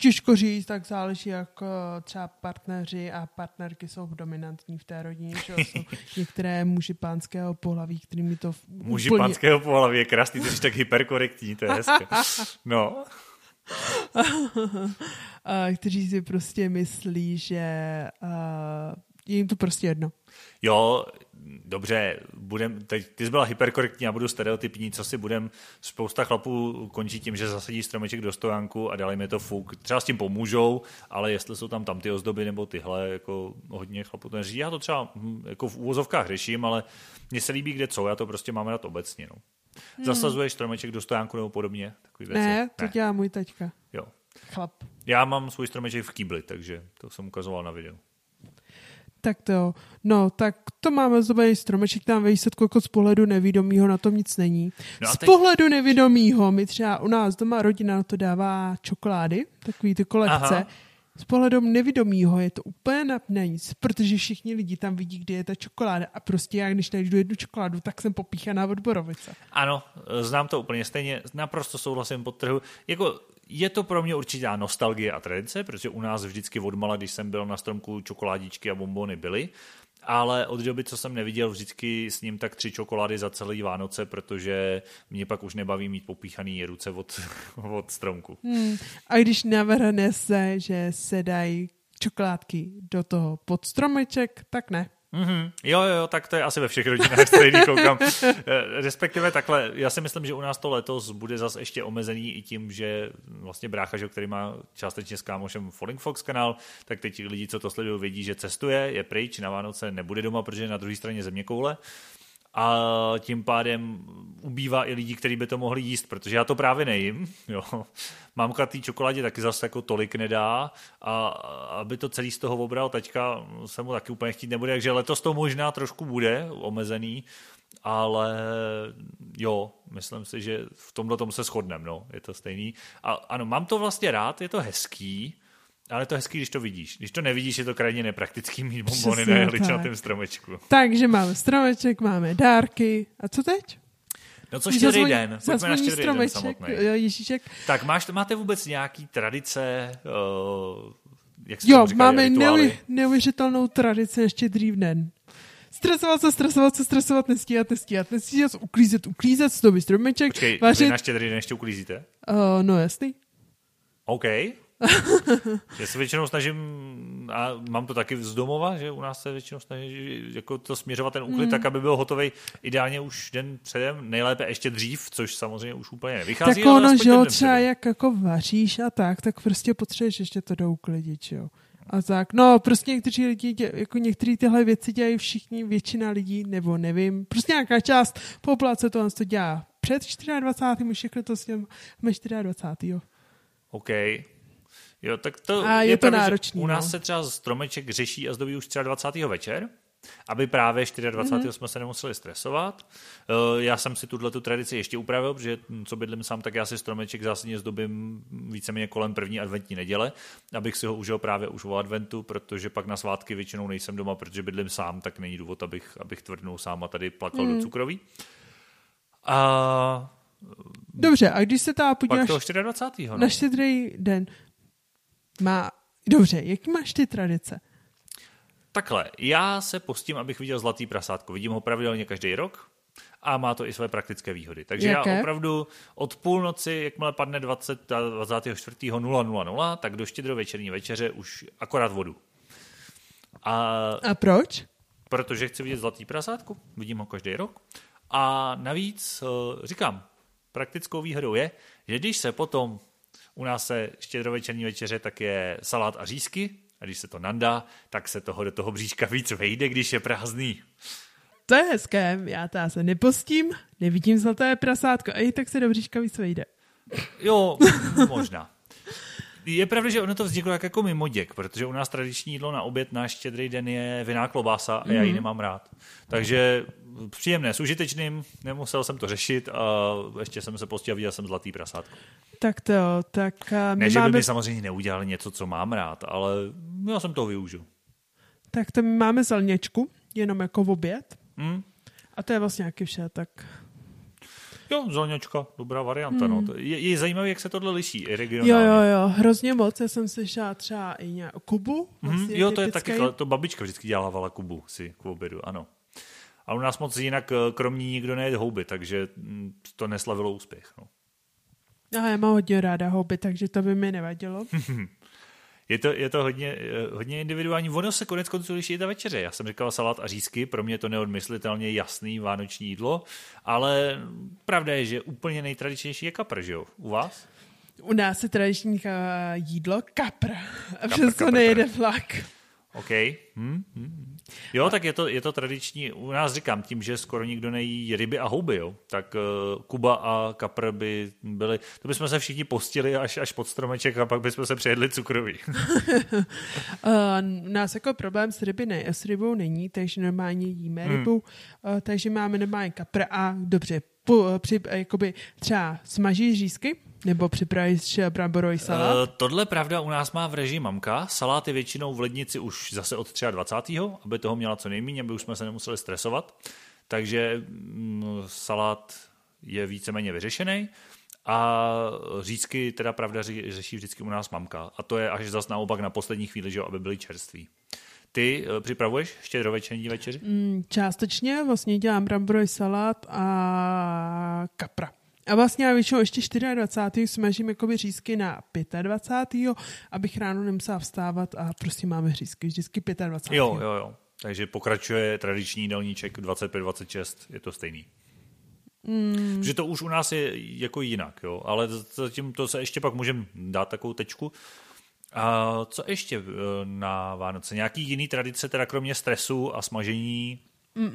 Těžko říct, tak záleží, jak eh, třeba partneři a partnerky jsou dominantní v té rodině, že jsou <laughs> některé muži pánského pohlaví, kterými to Muži úplně... pánského pohlaví je krásný, ty jsi tak hyperkorektní, to je hezké. <laughs> No. <laughs> kteří si prostě myslí, že uh, je jim to prostě jedno. Jo, dobře, budem, teď ty jsi byla hyperkorektní, já budu stereotypní, co si budem, spousta chlapů končí tím, že zasadí stromeček do stojánku a dali mi to fuk. Třeba s tím pomůžou, ale jestli jsou tam tam ty ozdoby nebo tyhle, jako hodně chlapů to neřídí. Já to třeba hm, jako v úvozovkách řeším, ale mně se líbí kde co, já to prostě mám rád obecně. No. Hmm. Zasazuješ stromeček do stojánku nebo podobně? Takový věci? Ne, to ne. dělá můj taťka. Jo. Chlap. Já mám svůj stromeček v kýbli, takže to jsem ukazoval na videu. Tak to jo. No, tak to máme zdobený stromeček, tam ve výsledku jako z pohledu nevědomího na tom nic není. No z teď... pohledu nevědomího, my třeba u nás doma rodina na to dává čokolády, takový ty kolekce. Aha. Z pohledu nevědomího je to úplně na nic, protože všichni lidi tam vidí, kde je ta čokoláda a prostě já, když najdu jednu čokoládu, tak jsem popíchaná od borovice. Ano, znám to úplně stejně, naprosto souhlasím pod trhu. Jako je to pro mě určitá nostalgie a tradice, protože u nás vždycky odmala, když jsem byl na stromku, čokoládičky a bombony byly, ale od doby, co jsem neviděl vždycky s ním tak tři čokolády za celý Vánoce, protože mě pak už nebaví mít popíchaný ruce od, <laughs> od stromku. Hmm. A když navrhne se, že se dají čokoládky do toho pod stromeček, tak ne. Mm-hmm. Jo, jo, tak to je asi ve všech rodinách stejný koukám. <laughs> Eh, respektive takhle, já si myslím, že u nás to letos bude zase ještě omezený i tím, že vlastně brácha, že, který má částečně s kámošem Falling Fox kanál, tak teď lidi, co to sledují, vědí, že cestuje, je pryč, na Vánoce nebude doma, protože je na druhé straně země koule a tím pádem ubývá i lidí, kteří by to mohli jíst, protože já to právě nejím. <laughs> Jo. Mámka té čokoládě taky zase jako tolik nedá a aby to celý z toho obral taťka se mu taky úplně chtít nebude, takže letos to možná trošku bude omezený, ale jo, myslím si, že v tomhle tom se shodneme, no, je to stejný. A ano, mám to vlastně rád, je to hezký, ale to hezký, když to vidíš. Když to nevidíš, je to krajně nepraktický mít bombony na jehličnatém stromečku. Takže máme stromeček, máme dárky. A co teď? No co štědrý den? Pojďme na štědrý den samotný. Ježíšek. Tak máš, máte vůbec nějaký tradice, uh, jak Jo, říkali, máme neuvěř, neuvěřitelnou tradici na štědrý den. Stresovat se, stresovat se, stresovat, nestíhat, nestíhat, nestíhat, uklízet, uklízet, zdobit stromeček. Počkej, vařit. vy na štědrý den ještě uklízíte? Uh, no jasný. OK. Já se většinou snažím, a mám to taky z domova, že u nás se většinou snaží jako to směřovat ten úklid mm. tak, aby byl hotový ideálně už den předem, nejlépe ještě dřív, což samozřejmě už úplně nevychází. Tak ono, že jo, třeba jak jako vaříš a tak, tak prostě potřebuješ ještě to douklidit, jo. A tak, no prostě někteří lidi, dě, jako některé tyhle věci dělají všichni, většina lidí, nebo nevím, prostě nějaká část populace to to dělá před 24. už všechno to s těm 24. OK. Jo, tak to a je, je to pravda, náročný. U nás no. se třeba stromeček řeší a zdobí už 23. večer, aby právě 24. Mm-hmm. jsme se nemuseli stresovat. Eh, já jsem si tuhle tu tradici ještě upravil, protože co bydlím sám, tak já si stromeček zásadně zdobím víceméně kolem první adventní neděle, abych si ho užil právě už o adventu, protože pak na svátky většinou nejsem doma, protože bydlím sám, tak není důvod, abych, abych tvrdnul sám a tady plakal mm. do mhm. cukroví. A Dobře, a když se ta podíváš... Pak toho 24. No. Na štědrý den. Má... Dobře, jaký máš ty tradice? Takhle, já se postím, abych viděl zlatý prasátko. Vidím ho pravidelně každý rok a má to i své praktické výhody. Takže Jaké? já opravdu od půlnoci, jakmile padne 20, 24.000, tak do štědrovečerní večeře už akorát vodu. A, a proč? Protože chci vidět zlatý prasátko, vidím ho každý rok. A navíc eh, říkám, praktickou výhodou je, že když se potom u nás se štědrovečerní večeře, tak je salát a řízky, a když se to nandá, tak se toho do toho bříška víc vejde, když je prázdný. To je hezké, já ta se nepostím, nevidím zlaté prasátko, a i tak se do bříška víc vejde. Jo, možná. Je pravda, že ono to vzniklo jak jako mimoděk, protože u nás tradiční jídlo na oběd na štědrý den je viná klobása a já ji mhm. nemám rád. Takže příjemné, s užitečným, nemusel jsem to řešit a ještě jsem se postil a viděl jsem zlatý prasátko. Tak to tak my Ne, že by mi samozřejmě neudělali něco, co mám rád, ale já jsem to využil. Tak to my máme zelněčku, jenom jako v oběd. Hmm. A to je vlastně nějaký vše, tak Jo, zelňačka, dobrá varianta. No. Hmm. No. Je, je zajímavé, jak se tohle liší i regionálně. Jo, jo, jo, hrozně moc. Já jsem slyšela třeba i nějak Kubu. Vlastně hmm, jo, to je taky, to babička vždycky dělávala Kubu si k obědu, ano. A u nás moc jinak eh, kromní nikdo nejde houby, takže mm, to neslavilo úspěch. No. No, já mám hodně ráda houby, takže to by mi nevadilo. <laughs> je to, je to hodně, eh, hodně individuální. Ono se konec konců liší i ta večeře. Já jsem říkal salát a řízky, pro mě je to neodmyslitelně jasný vánoční jídlo, ale pravda je, že úplně nejtradičnější je kapr, že jo? U vás? U nás je tradiční eh, jídlo kapr. A přesto nejede vlak. OK. Hmm, hmm. Jo, tak je to, je to tradiční. U nás říkám, tím, že skoro nikdo nejí ryby a houby, jo, tak uh, Kuba a Kapr by byli, to bychom se všichni postili až, až pod stromeček a pak bychom se přejedli cukroví. <laughs> <laughs> uh, nás jako problém s, ryby ne, s rybou není, takže normálně jíme hmm. rybu, uh, takže máme normálně kapr a dobře, po, při, jakoby třeba smaží řízky, nebo připravíš bramborový salát? Uh, tohle pravda u nás má v režii mamka. Salát je většinou v lednici už zase od 23. aby toho měla co nejméně, aby už jsme se nemuseli stresovat. Takže mm, salát je víceméně vyřešený. A řízky teda pravda řeší vždycky u nás mamka. A to je až zas naopak na poslední chvíli, že aby byly čerství. Ty uh, připravuješ štědrovečerní večeři? Mm, částečně, vlastně dělám bramborový salát a kapra. A vlastně já většinou ještě 24. smažím jakoby řízky na 25. abych ráno nemusela vstávat a prostě máme řízky vždycky 25. Jo, jo, jo. Takže pokračuje tradiční jídelníček 25-26, je to stejný. Mm. Protože to už u nás je jako jinak, jo. ale zatím to se ještě pak můžeme dát takovou tečku. A co ještě eh, na Vánoce? Nějaký jiný tradice, teda kromě stresu a smažení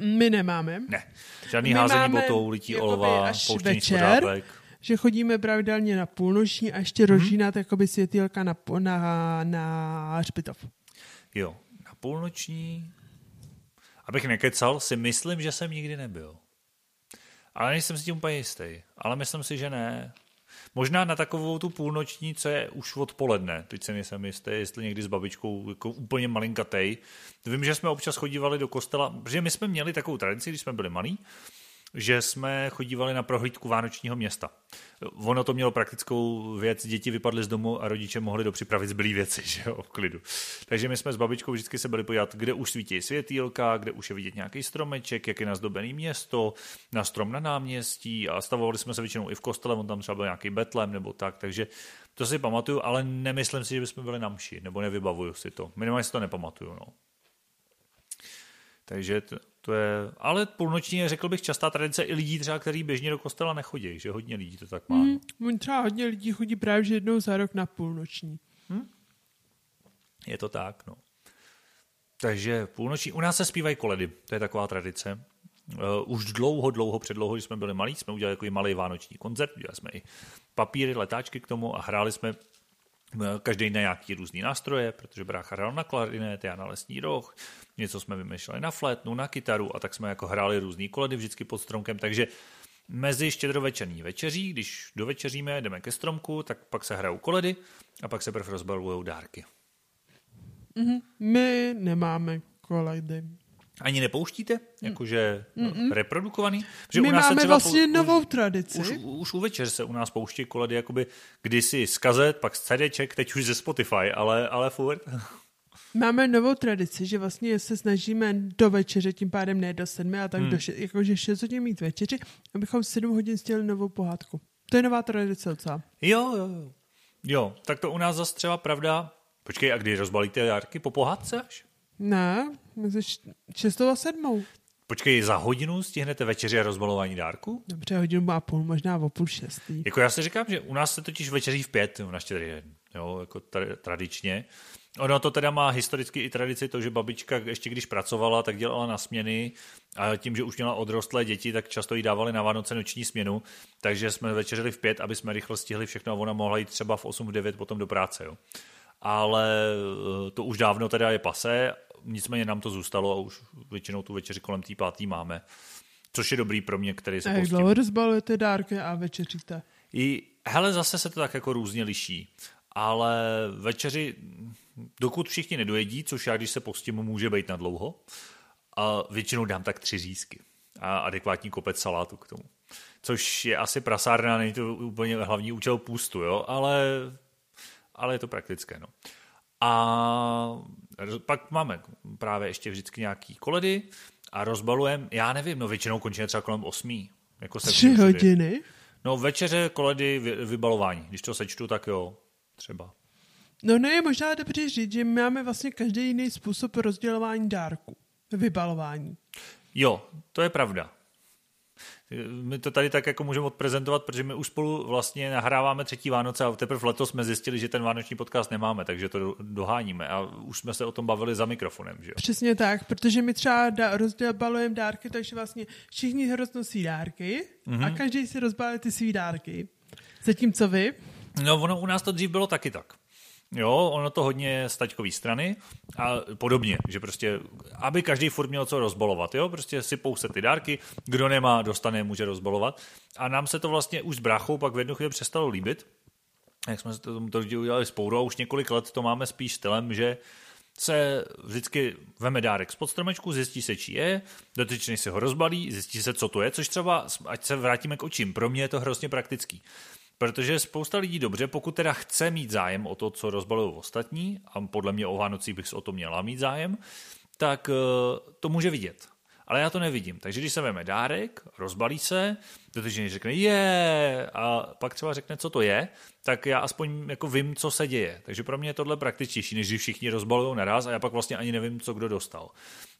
my nemáme. Ne. Žádný My házení botou, lití olova, pouštění večer, že chodíme pravidelně na půlnoční a ještě mm-hmm. rozžínat jakoby světýlka na, na, na hřbitov. Jo, na půlnoční. Abych nekecal, si myslím, že jsem nikdy nebyl. Ale nejsem si tím úplně jistý. Ale myslím si, že ne. Možná na takovou tu půlnoční, co je už odpoledne. Teď se nejsem jistý, jestli někdy s babičkou jako úplně malinkatej. Vím, že jsme občas chodívali do kostela, protože my jsme měli takovou tradici, když jsme byli malí, že jsme chodívali na prohlídku Vánočního města. Ono to mělo praktickou věc, děti vypadly z domu a rodiče mohli dopřipravit zbylý věci, <laughs> že jo, v klidu. Takže my jsme s babičkou vždycky se byli podívat, kde už svítí světýlka, kde už je vidět nějaký stromeček, jak je nazdobený město, na strom na náměstí a stavovali jsme se většinou i v kostele, on tam třeba byl nějaký betlem nebo tak, takže to si pamatuju, ale nemyslím si, že bychom byli na mši, nebo nevybavuju si to. Minimálně si to nepamatuju, no. Takže to, to je, ale půlnoční je, řekl bych, častá tradice i lidí třeba, který běžně do kostela nechodí, že hodně lidí to tak má. Mm, třeba hodně lidí chodí právě že jednou za rok na půlnoční. Hmm? Je to tak, no. Takže půlnoční, u nás se zpívají koledy, to je taková tradice. Uh, už dlouho, dlouho, předlouho, když jsme byli malí, jsme udělali takový malý vánoční koncert, udělali jsme i papíry, letáčky k tomu a hráli jsme každý na nějaký různý nástroje, protože brácha hrál na klarinet, já na lesní roh, něco jsme vymýšleli na flétnu, na kytaru a tak jsme jako hráli různý koledy vždycky pod stromkem, takže mezi štědrovečerní večeří, když dovečeříme, jdeme ke stromku, tak pak se hrajou koledy a pak se prv rozbalují dárky. Mm-hmm. My nemáme koledy. Ani nepouštíte? Jakože Mm-mm. reprodukovaný? Protože My u nás máme se třeba vlastně pou, novou už, tradici. Už, už u večer se u nás pouští koledy jakoby kdysi z kazet, pak z CDček, teď už ze Spotify, ale, ale furt. <laughs> Máme novou tradici, že vlastně se snažíme do večeře, tím pádem ne do sedmi, a tak hmm. do še, jakože 6 hodin mít večeři, abychom 7 hodin stěli novou pohádku. To je nová tradice docela. Jo, jo, jo. Jo, tak to u nás zase třeba pravda. Počkej, a kdy rozbalíte járky po pohádce až? Ne, mezi 6 a 7. Počkej, za hodinu stihnete večeři a rozbalování dárku? Dobře, hodinu a půl, možná o půl šestý. Jako já si říkám, že u nás se totiž večeří v pět na štědrý den, jo, jako tra- tradičně. Ono to teda má historicky i tradici to, že babička ještě když pracovala, tak dělala na směny a tím, že už měla odrostlé děti, tak často jí dávali na Vánoce noční směnu, takže jsme večeřili v pět, aby jsme rychle stihli všechno a ona mohla jít třeba v 8, v 9 potom do práce. Jo. Ale eh, to už dávno teda je pase, nicméně nám to zůstalo a už většinou tu večeři kolem té pátý máme. Což je dobrý pro mě, který se A jak dlouho rozbalujete dárky a večeříte? I, hele, zase se to tak jako různě liší. Ale večeři, dokud všichni nedojedí, což já, když se postím, může být na dlouho, a většinou dám tak tři řízky a adekvátní kopec salátu k tomu. Což je asi prasárna, není to úplně hlavní účel půstu, jo, ale, ale je to praktické, no. A pak máme právě ještě vždycky nějaký koledy a rozbalujeme, já nevím, no většinou končíme třeba kolem osmí. Jako se Tři hodiny? No večeře, koledy, vybalování. Když to sečtu, tak jo, třeba. No ne, možná dobře říct, že máme vlastně každý jiný způsob rozdělování dárku. Vybalování. Jo, to je pravda. My to tady tak jako můžeme odprezentovat, protože my už spolu vlastně nahráváme třetí Vánoce a teprve letos jsme zjistili, že ten vánoční podcast nemáme, takže to doháníme a už jsme se o tom bavili za mikrofonem. Že jo? Přesně tak, protože my třeba da, rozbalujeme dárky, takže vlastně všichni roznosí dárky mm-hmm. a každý si rozbaluje ty svý dárky. Zatímco vy? No ono u nás to dřív bylo taky tak. Jo, ono to hodně z taťkový strany a podobně, že prostě, aby každý furt měl co rozbolovat, jo, prostě si pouze ty dárky, kdo nemá, dostane, může rozbolovat. A nám se to vlastně už s bráchou pak v jednu chvíli přestalo líbit, jak jsme to, to udělali spolu a už několik let to máme spíš stylem, že se vždycky veme dárek z stromečku, zjistí se, či je, dotyčný si ho rozbalí, zjistí se, co to je, což třeba, ať se vrátíme k očím, pro mě je to hrozně praktický. Protože spousta lidí dobře, pokud teda chce mít zájem o to, co rozbalují ostatní, a podle mě o Vánocích bych o to měla mít zájem, tak eh, to může vidět. Ale já to nevidím. Takže když se veme dárek, rozbalí se, dotyčný řekne je a pak třeba řekne, co to je, tak já aspoň jako vím, co se děje. Takže pro mě je tohle praktičtější, než když všichni rozbalují naraz a já pak vlastně ani nevím, co kdo dostal.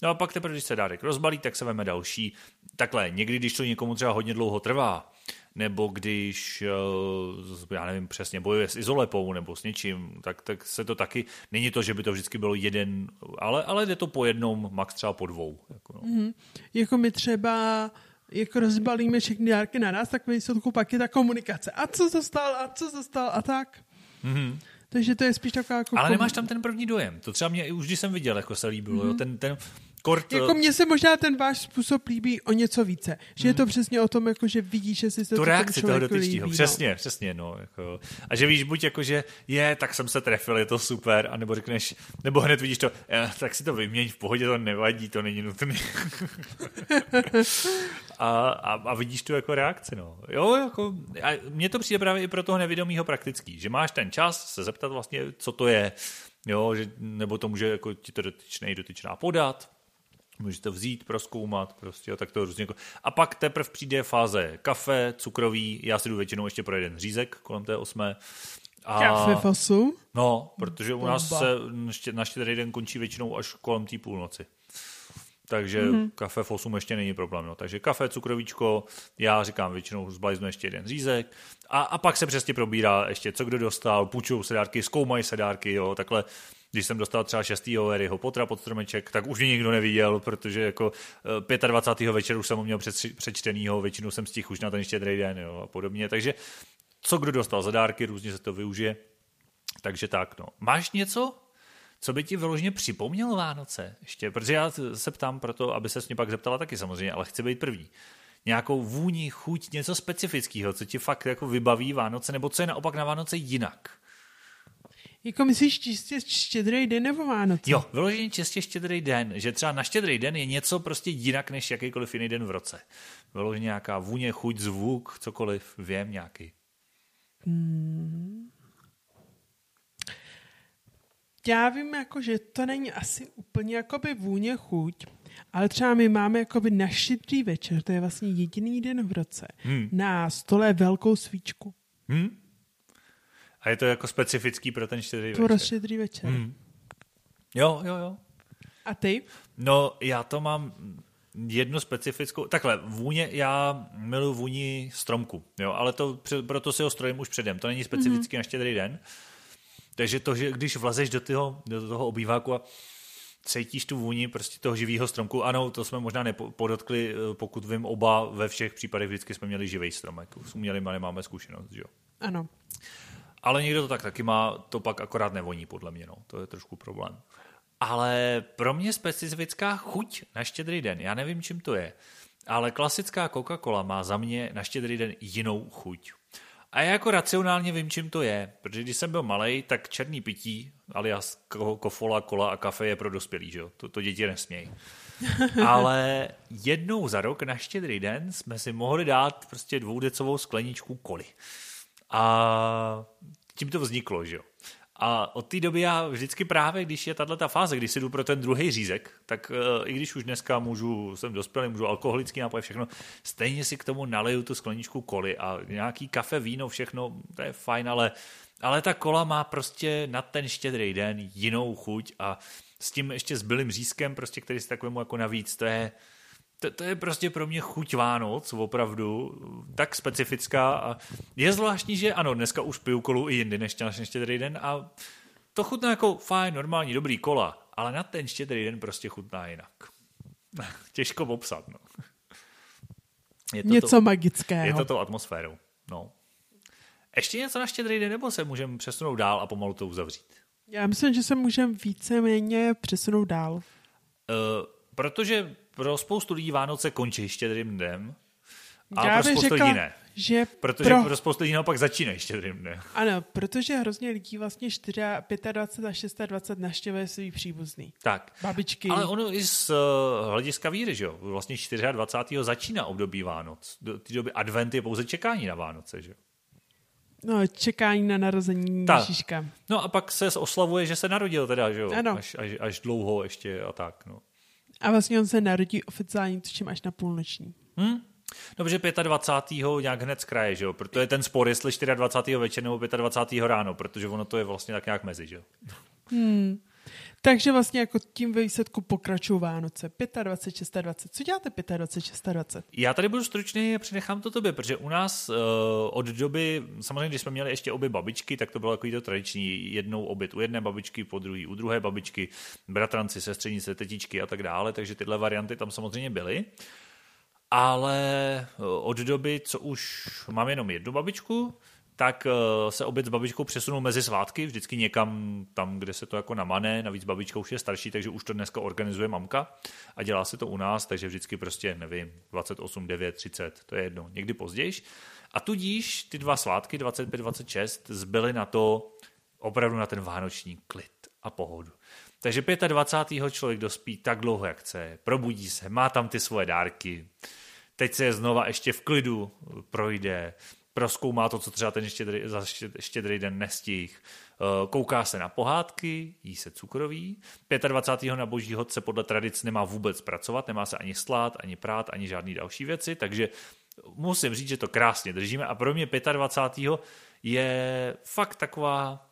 No a pak teprve, když se dárek rozbalí, tak se veme další. Takhle, někdy, když to někomu třeba hodně dlouho trvá, nebo když, eh, já nevím přesně, bojuje s izolepou nebo s něčím, tak, tak se to taky, není to, že by to vždycky bylo jeden, ale, ale jde to po jednom, max třeba po dvou. Jako, no. mm-hmm. jako my třeba jako rozbalíme všechny dárky na nás, tak výsledku pak je ta komunikace. A co zostal, a co zostal, a tak. Mm-hmm. Takže to je spíš taková jako... Ale nemáš tam ten první dojem. To třeba mě už když jsem viděl, jako se líbilo. Mm-hmm. Jo? Ten, ten, Kort, jako mně se možná ten váš způsob líbí o něco více. Že hmm. je to mhm. přesně o tom, jako, že vidíš, že si se to reakci toho dotyčního. Přesně, no. přesně. No, jako. A že víš buď jako, že je, tak jsem se trefil, je to super, a nebo řekneš, nebo hned vidíš to, eh, tak si to vyměň v pohodě, to nevadí, to není nutné. <laughs> a, a, a, vidíš tu jako reakci. No. Jo, jako, a mně to přijde právě i pro toho nevědomího praktický, že máš ten čas se zeptat vlastně, co to je, jo, že, nebo to může jako ti to dotyčný dotyčná podat, Můžete vzít, proskoumat, prostě, jo, tak to různě. Jako- a pak teprve přijde fáze kafe, cukrový, já si jdu většinou ještě pro jeden řízek kolem té osmé. A, kafe fasu? No, protože u nás se na štědrý den končí většinou až kolem té půlnoci. Takže mm-hmm. kafe v 8 ještě není problém. No. Takže kafe, cukrovíčko, já říkám většinou zblajznu ještě jeden řízek a, a pak se přesně probírá ještě, co kdo dostal, půjčují se dárky, zkoumají se dárky, jo, takhle když jsem dostal třeba 6. Harryho Pottera pod stromeček, tak už mě nikdo neviděl, protože jako 25. večer už jsem ho měl přečtenýho, většinou jsem stihl už na ten štědrý den jo, a podobně, takže co kdo dostal za dárky, různě se to využije. Takže tak, no. Máš něco, co by ti vyloženě připomnělo Vánoce ještě? Protože já se ptám proto, aby se mě pak zeptala taky samozřejmě, ale chci být první. Nějakou vůni, chuť, něco specifického, co ti fakt jako vybaví Vánoce, nebo co je naopak na Vánoce jinak? Jako myslíš čistě štědrý den nebo Vánoce? Jo, vyloženě čistě štědrý den, že třeba na štědrý den je něco prostě jinak než jakýkoliv jiný den v roce. Vyloženě nějaká vůně, chuť, zvuk, cokoliv, vím nějaký. Hmm. Já vím, jako, že to není asi úplně jakoby vůně chuť, ale třeba my máme jakoby na štědrý večer, to je vlastně jediný den v roce, hmm. na stole velkou svíčku. Hmm. A je to jako specifický pro ten štědrý večer? Pro štědrý večer. Hmm. Jo, jo, jo. A ty? No, já to mám jednu specifickou, takhle, vůně, já miluji vůni stromku, jo, ale to, proto si ho strojím už předem, to není specificky mm-hmm. na štědrý den, takže to, že když vlezeš do toho, do toho obýváku a cítíš tu vůni prostě toho živého stromku. Ano, to jsme možná nepodotkli, eh, pokud vím, oba ve všech případech vždycky jsme měli živý stromek. S umělým nemáme zkušenost, že jo? Ano. Ale někdo to tak taky má, to pak akorát nevoní, podle mě, no. To je trošku problém. Ale pro mě specifická chuť na štědrý den, já nevím, čím to je, ale klasická Coca-Cola má za mě na štědrý den jinou chuť. A já jako racionálně vím, čím to je, protože když jsem byl malý, tak černý pití, alias kofola, kola a kafe je pro dospělí, že jo? To, to děti nesmějí. <laughs> Ale jednou za rok na štědrý den jsme si mohli dát prostě dvoudecovou skleničku koli. A tím to vzniklo, že jo? A od té doby já vždycky právě, když je tahle ta fáze, když si jdu pro ten druhý řízek, tak uh, i když už dneska můžu, jsem dospělý, můžu alkoholický nápoj, všechno, stejně si k tomu naleju tu skleničku koli a nějaký kafe, víno, všechno, to je fajn, ale, ale ta kola má prostě na ten štědrý den jinou chuť a s tím ještě zbylým řízkem, prostě, který si takovému jako navíc, to je, to, to je prostě pro mě chuť Vánoc, opravdu, tak specifická a je zvláštní, že ano, dneska už piju kolu i jindy než na štědrý den a to chutná jako fajn, normální, dobrý kola, ale na ten štědrý den prostě chutná jinak. <laughs> Těžko popsat, no. Je to něco to, magického. Je to tou atmosférou, no. Ještě něco na štědrý den, nebo se můžeme přesunout dál a pomalu to uzavřít? Já myslím, že se můžeme víceméně přesunout dál. Uh, protože pro spoustu lidí Vánoce končí štědrým dnem, a Já pro spoustu řekla, lidí ne. Že protože pro... pro spoustu lidí naopak začínají štědrým dnem. Ano, protože hrozně lidí vlastně 4, 25 a 26 naštěvuje svý příbuzný. Tak. Babičky. Ale ono i z uh, hlediska víry, že jo? Vlastně 24. začíná období Vánoc. Do té doby advent je pouze čekání na Vánoce, že jo? No, čekání na narození tak. Ježíška. No a pak se oslavuje, že se narodil teda, že jo? Ano. Až, až, až dlouho ještě a tak, no. A vlastně on se narodí oficiálně, tuším, až na půlnoční. Hmm? Dobře, 25. nějak hned z kraje, že jo? Proto je ten spor, jestli 24. večer nebo 25. ráno, protože ono to je vlastně tak nějak mezi, že jo? Hmm. Takže vlastně jako tím výsledku pokračují Vánoce. 25, 26. Co děláte 25, 26? Já tady budu stručný a přenechám to tobě, protože u nás uh, od doby, samozřejmě když jsme měli ještě obě babičky, tak to bylo takový to tradiční, jednou obyt u jedné babičky, po druhý u druhé babičky, bratranci, sestřenice, tetičky a tak dále, takže tyhle varianty tam samozřejmě byly. Ale eh, od doby, co už mám jenom jednu babičku, tak eh, se oběd s babičkou přesunul mezi svátky, vždycky někam tam, kde se to jako namane, navíc babička už je starší, takže už to dneska organizuje mamka a dělá se to u nás, takže vždycky prostě, nevím, 28, 9, 30, to je jedno, někdy později. A tudíž ty dva svátky, 25, 26, zbyly na to opravdu na ten vánoční klid a pohodu. Takže 25. člověk dospí tak dlouho, jak chce, probudí se, má tam ty svoje dárky, teď se je znova ještě v klidu projde, proskoumá to, co třeba ten štědrý, za štědrý den nestih, eh, kouká se na pohádky, jí se cukroví. 25. na boží hod se podle tradic nemá vůbec pracovat, nemá se ani slát, ani prát, ani žádný další věci, takže musím říct, že to krásně držíme a pro mě 25. je fakt taková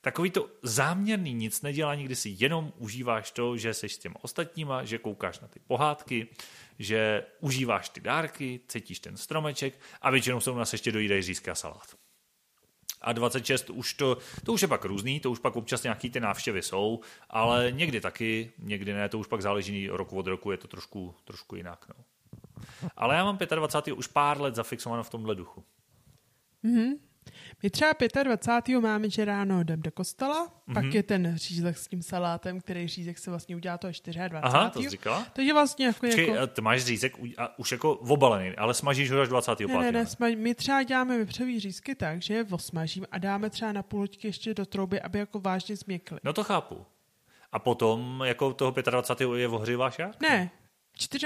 takový to záměrný nic nedělání, kdy si jenom užíváš to, že jsi s těma ostatníma, že koukáš na ty pohádky, že užíváš ty dárky, cítíš ten stromeček a většinou se u nás ještě dojídají a salát. a 26 už to, to už je pak různý, to už pak občas nějaký ty návštěvy jsou, ale někdy taky, někdy ne, to už pak záleží roku od roku, je to trošku, trošku jinak. No. Ale já mám 25. už pár let zafixováno v tomhle duchu. Mm-hmm. My třeba 25. máme, že ráno jdem do kostela, mm-hmm. pak je ten řízek s tím salátem, který řízek se vlastně udělá toho 24. Aha, to jsi říkala? je vlastně jako... Počkej, jako... ty máš řízek už jako obalený, ale smažíš ho až 25. Ne, ne, ne, smaž... my třeba děláme vypřevý řízky tak, že je osmažím a dáme třeba na půl ještě do trouby, aby jako vážně změkly. No to chápu. A potom jako toho 25. je ohříváš jak? Ne,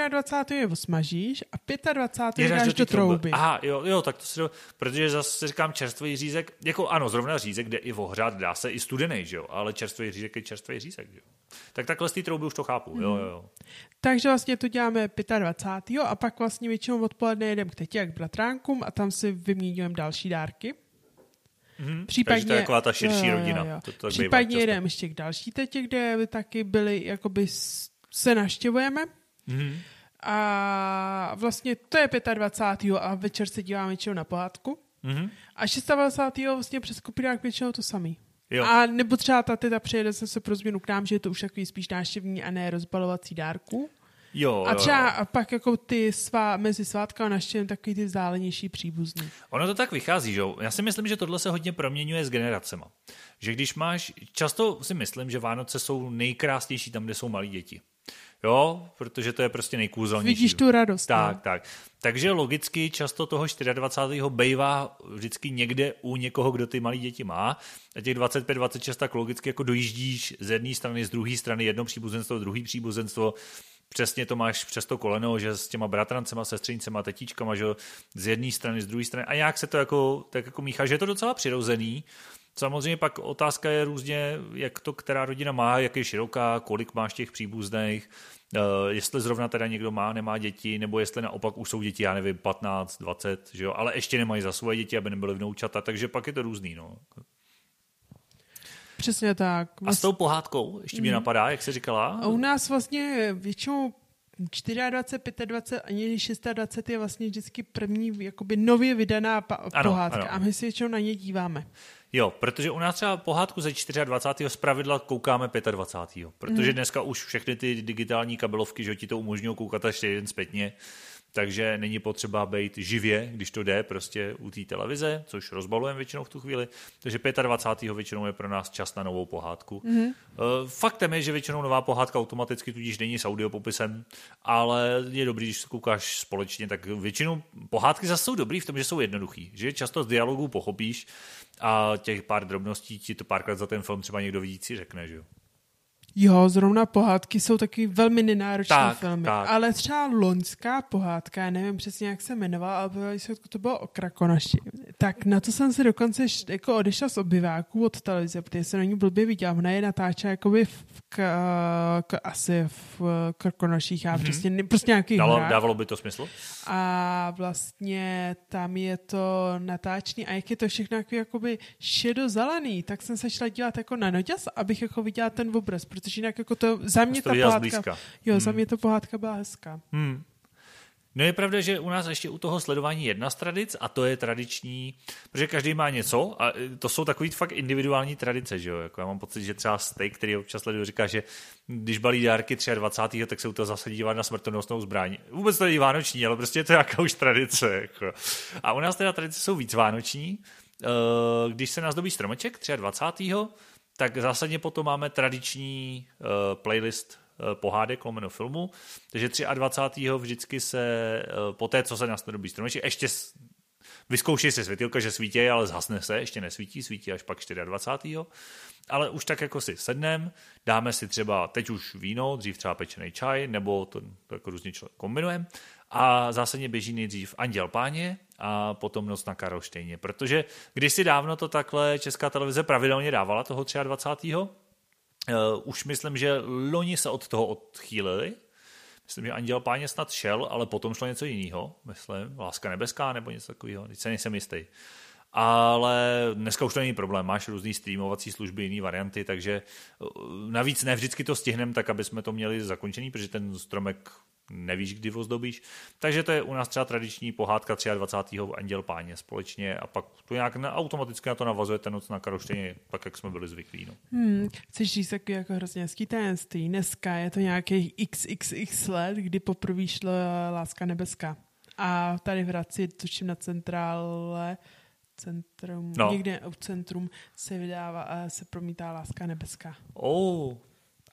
24. je osmažíš a 25. je dáš do, do trouby. Aha, jo, jo, tak to si do... protože zase říkám čerstvý řízek, jako ano, zrovna řízek jde i ohřát, dá se i studený, že jo, ale čerstvý řízek je čerstvý řízek, že jo. Tak takhle z té trouby už to chápu, mm. jo, jo, jo. Takže vlastně to děláme 25. a pak vlastně většinou odpoledne jedeme k tetě jak k bratránkům a tam si vyměňujeme další dárky. Mm-hmm. Případně, Takže to je taková ta širší jo, rodina. Jo, jo. To, to Případně jedeme ještě k další tetě, kde taky byli, jakoby se naštěvujeme Mm-hmm. A vlastně to je 25. a večer se díváme většinou na pohádku. Mm-hmm. A 26. vlastně přes kopírák většinou to samý. Jo. A nebo třeba ta teta přijede se pro změnu k nám, že je to už takový spíš náštěvní a ne rozbalovací dárku. Jo, a třeba jo. a pak jako ty svá, mezi svátka a naštěvím takový ty zálenější příbuzný. Ono to tak vychází, že jo? Já si myslím, že tohle se hodně proměňuje s generacema. Že když máš, často si myslím, že Vánoce jsou nejkrásnější tam, kde jsou malí děti. Jo, protože to je prostě nejkůzelnější. Vidíš tu radost. Tak, ne? tak. Takže logicky často toho 24. bejvá vždycky někde u někoho, kdo ty malé děti má. A těch 25, 26 tak logicky jako dojíždíš z jedné strany, z druhé strany, jedno příbuzenstvo, druhý příbuzenstvo. Přesně to máš přes to koleno, že s těma bratrancema, sestřenicema, tetíčkama, že z jedné strany, z druhé strany. A jak se to jako, tak jako míchá, že je to docela přirozený. Samozřejmě pak otázka je různě, jak to která rodina má, jak je široká, kolik máš těch příbuzných, uh, jestli zrovna teda někdo má, nemá děti, nebo jestli naopak už jsou děti, já nevím, 15, 20, že jo, ale ještě nemají za svoje děti, aby nebyly vnoučata, takže pak je to různý, no. Přesně tak. A s tou pohádkou, ještě mě mm. napadá, jak jsi říkala? A u nás vlastně většinou 24, 25 ani 26 je vlastně vždycky první jakoby nově vydaná pohádka ano. a my si většinou na ně díváme. Jo, protože u nás třeba pohádku ze 24. z pravidla koukáme 25. Protože mm. dneska už všechny ty digitální kabelovky, že ti to umožňují koukat až jeden zpětně, takže není potřeba být živě, když to jde prostě u té televize, což rozbalujeme většinou v tu chvíli. Takže 25. většinou je pro nás čas na novou pohádku. Mm-hmm. Faktem je, že většinou nová pohádka automaticky tudíž není s audiopopisem, ale je dobrý, když se koukáš společně, tak většinou pohádky zase jsou dobrý v tom, že jsou jednoduchý, že často z dialogů pochopíš a těch pár drobností ti to párkrát za ten film třeba někdo vidící řekne, že jo. Jo, zrovna pohádky jsou taky velmi nenáročné tak, filmy. Tak. Ale třeba loňská pohádka, já nevím přesně, jak se jmenovala, ale to bylo o Krakonoši. Tak na to jsem se dokonce jako odešla z obyváků od televize, protože se na ní blbě viděla. Ona je natáčela jakoby v, k, k, asi v Krkonoších a mm-hmm. přesně, prostě nějaký Dalo, Dávalo by to smysl? A vlastně tam je to natáčení a jak je to všechno jako, jakoby šedozelený, tak jsem se šla dívat jako na noťas, abych jako viděla ten obraz, protože jinak jako to, za mě ta pohádka, jo, hmm. za mě to pohádka byla hezká. Hmm. No je pravda, že u nás ještě u toho sledování jedna z tradic a to je tradiční, protože každý má něco a to jsou takový fakt individuální tradice, že jo? Jako já mám pocit, že třeba steak, který občas sleduju, říká, že když balí dárky 23. tak se u toho zase dívat na smrtonosnou zbraň. Vůbec to není vánoční, ale prostě je to jaká už tradice. Jako. A u nás teda tradice jsou víc vánoční. Eh, když se nás dobí stromeček 23 tak zásadně potom máme tradiční uh, playlist uh, pohádek lomeno filmu, takže 23. vždycky se uh, po té, co se dobí stromeček, ještě vyzkouší se světilka, že svítí, ale zhasne se, ještě nesvítí, svítí až pak 24. Ale už tak jako si sednem, dáme si třeba teď už víno, dřív třeba pečený čaj, nebo to, to jako různě kombinujeme a zásadně běží nejdřív Anděl Páně a potom Noc na Karlštejně, protože když si dávno to takhle česká televize pravidelně dávala toho 23. Uh, eh, už myslím, že loni se od toho odchýlili, Myslím, že Anděl Páně snad šel, ale potom šlo něco jiného, myslím, Láska nebeská nebo něco takového, teď se nejsem jistý. Ale dneska už to není problém, máš různý streamovací služby, jiné varianty, takže eh, navíc ne vždycky to stihneme tak, aby jsme to měli zakončený, protože ten stromek nevíš, kdy ozdobíš. Takže to je u nás třeba tradiční pohádka 23. Anděl páně společně a pak to nějak na, automaticky na to navazuje ten noc na Karlštejně, tak jak jsme byli zvyklí. No. Hmm, chceš říct takový jako hrozně hezký tajemství. Dneska je to nějakých xxx let, kdy poprvé šla Láska nebeská. A tady v Hradci, tuším na centrále, centrum, no. někde u centrum se vydává, a se promítá Láska nebeská. Oh,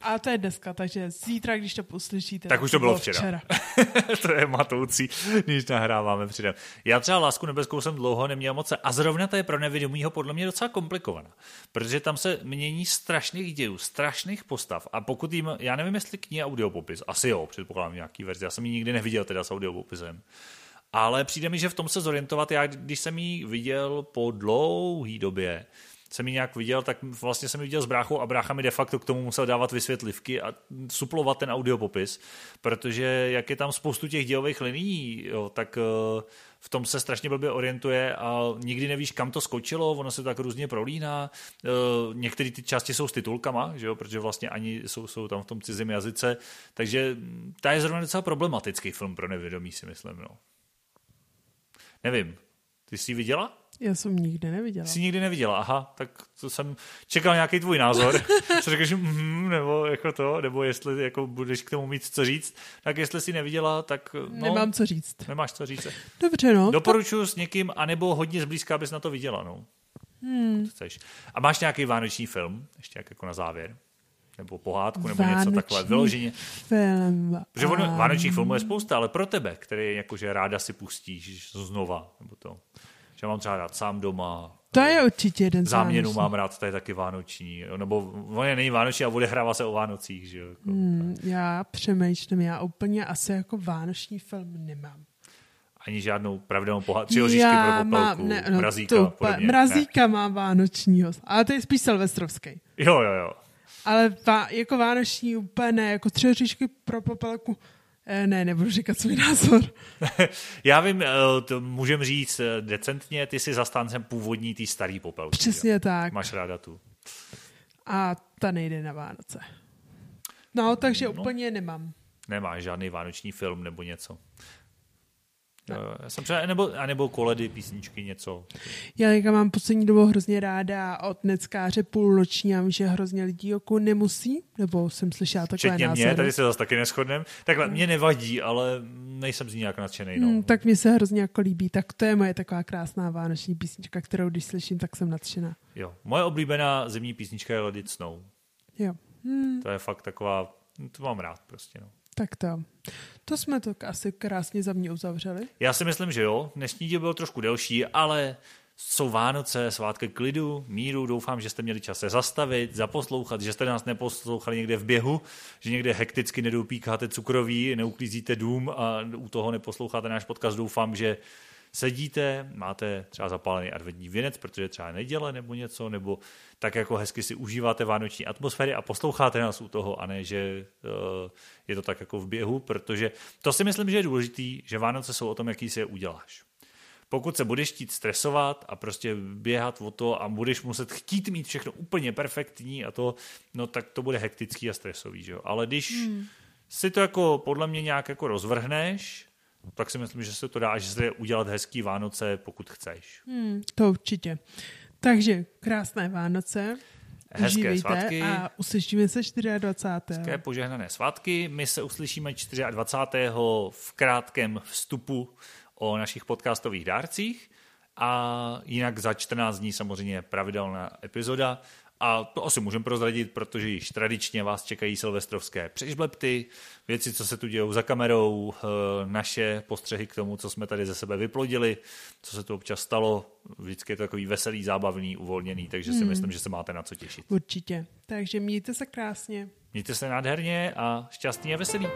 a to je dneska, takže zítra, když to uslyšíte, tak, tak už to bylo včera. včera. <laughs> to je matoucí, když nahráváme předem. Já třeba Lásku nebeskou jsem dlouho neměl moc a zrovna to je pro nevědomího podle mě docela komplikovaná, protože tam se mění strašných dějů, strašných postav a pokud jim, já nevím, jestli kniha audiopopis, asi jo, předpokládám nějaký verzi, já jsem ji nikdy neviděl teda s audiopopisem. Ale přijde mi, že v tom se zorientovat, já když jsem ji viděl po dlouhé době, jsem ji nějak viděl, tak vlastně jsem ji viděl s bráchou a brácha mi de facto k tomu musel dávat vysvětlivky a suplovat ten audiopopis, protože jak je tam spoustu těch dělových linií, jo, tak eh, v tom se strašně blbě orientuje a nikdy nevíš, kam to skočilo, ono se tak různě prolíná. Eh, některé ty části jsou s titulkama, že jo, protože vlastně ani jsou, jsou tam v tom cizím jazyce, takže ta je zrovna docela problematický film pro nevědomí, si myslím. No. Nevím, ty jsi ji viděla? Já jsem nikdy neviděla. Jsi nikdy neviděla, aha, tak to jsem čekal nějaký tvůj názor. <laughs> Co řekneš, mm, nebo jako to, nebo jestli jako budeš k tomu mít co říct, tak jestli jsi neviděla, tak no, Nemám co říct. Nemáš co říct. Dobře, no. Doporučuji to... s někým, anebo hodně zblízka, abys na to viděla, no. Hmm. Chceš. A máš nějaký vánoční film, ještě jak jako na závěr? Nebo pohádku, nebo Vánoční něco takové, vyloženě. Film. Protože um... vánočních filmů je spousta, ale pro tebe, který jakože ráda si pustíš znova, nebo to. Že mám třeba rád sám doma. To je určitě jeden Záměnu mám rád, to je taky vánoční. Nebo on je není vánoční a odehrává se o Vánocích. Že? Jako, hmm, já přemýšlím, já úplně asi jako vánoční film nemám. Ani žádnou pravidelnou pohádku, tři oříšky pro popelku, ne, no, mrazíka. To, podobně. Mrazíka ne. má vánočního, ale to je spíš silvestrovský. Jo, jo, jo. Ale vá, jako vánoční úplně ne, jako tři oříšky pro popelku ne, nebudu říkat svůj názor. <laughs> Já vím, eh, to můžem říct eh, decentně, ty jsi zastáncem původní, ty starý popelky. Přesně jo? tak. Máš ráda tu. A ta nejde na Vánoce. No, takže no, úplně nemám. Nemáš žádný vánoční film nebo něco. Já jsem třeba, nebo, nebo koledy, písničky, něco. Já teďka mám poslední dobu hrozně ráda od Neckáře půlnoční a vím, že hrozně lidí jako nemusí, nebo jsem slyšela takové Včetně názory. mě, tady se zase taky neschodnem. Takhle, mě nevadí, ale nejsem z ní nějak nadšený. No. Hmm, tak mě se hrozně jako líbí. Tak to je moje taková krásná vánoční písnička, kterou když slyším, tak jsem nadšená. Jo, moje oblíbená zimní písnička je Let It Snow. Jo. Hmm. To je fakt taková, to mám rád prostě. No. Tak to. To jsme to asi krásně za mě uzavřeli. Já si myslím, že jo. Dnešní díl byl trošku delší, ale jsou Vánoce, svátky klidu, míru. Doufám, že jste měli čas se zastavit, zaposlouchat, že jste nás neposlouchali někde v běhu, že někde hekticky nedopíkáte cukroví, neuklízíte dům a u toho neposloucháte náš podcast. Doufám, že sedíte, máte třeba zapálený adventní věnec, protože třeba neděle nebo něco, nebo tak jako hezky si užíváte vánoční atmosféry a posloucháte nás u toho a ne, že uh, je to tak jako v běhu, protože to si myslím, že je důležitý, že Vánoce jsou o tom, jaký si je uděláš. Pokud se budeš chtít stresovat a prostě běhat o to a budeš muset chtít mít všechno úplně perfektní a to, no tak to bude hektický a stresový, že jo? Ale když hmm. si to jako podle mě nějak jako rozvrhneš, tak si myslím, že se to dá až zde udělat hezký Vánoce, pokud chceš. Hmm, to určitě. Takže krásné Vánoce. Hezké Užívejte svátky. A uslyšíme se 24. Hezké požehnané svátky. My se uslyšíme 24. v krátkém vstupu o našich podcastových dárcích a jinak za 14 dní samozřejmě pravidelná epizoda a to asi můžeme prozradit, protože již tradičně vás čekají silvestrovské přežblepty, věci, co se tu dějou za kamerou, eh, naše postřehy k tomu, co jsme tady ze sebe vyplodili, co se tu občas stalo. Vždycky je to takový veselý, zábavný, uvolněný, takže si hmm. myslím, že se máte na co těšit. Určitě. Takže mějte se krásně. Mějte se nádherně a šťastný a veselý.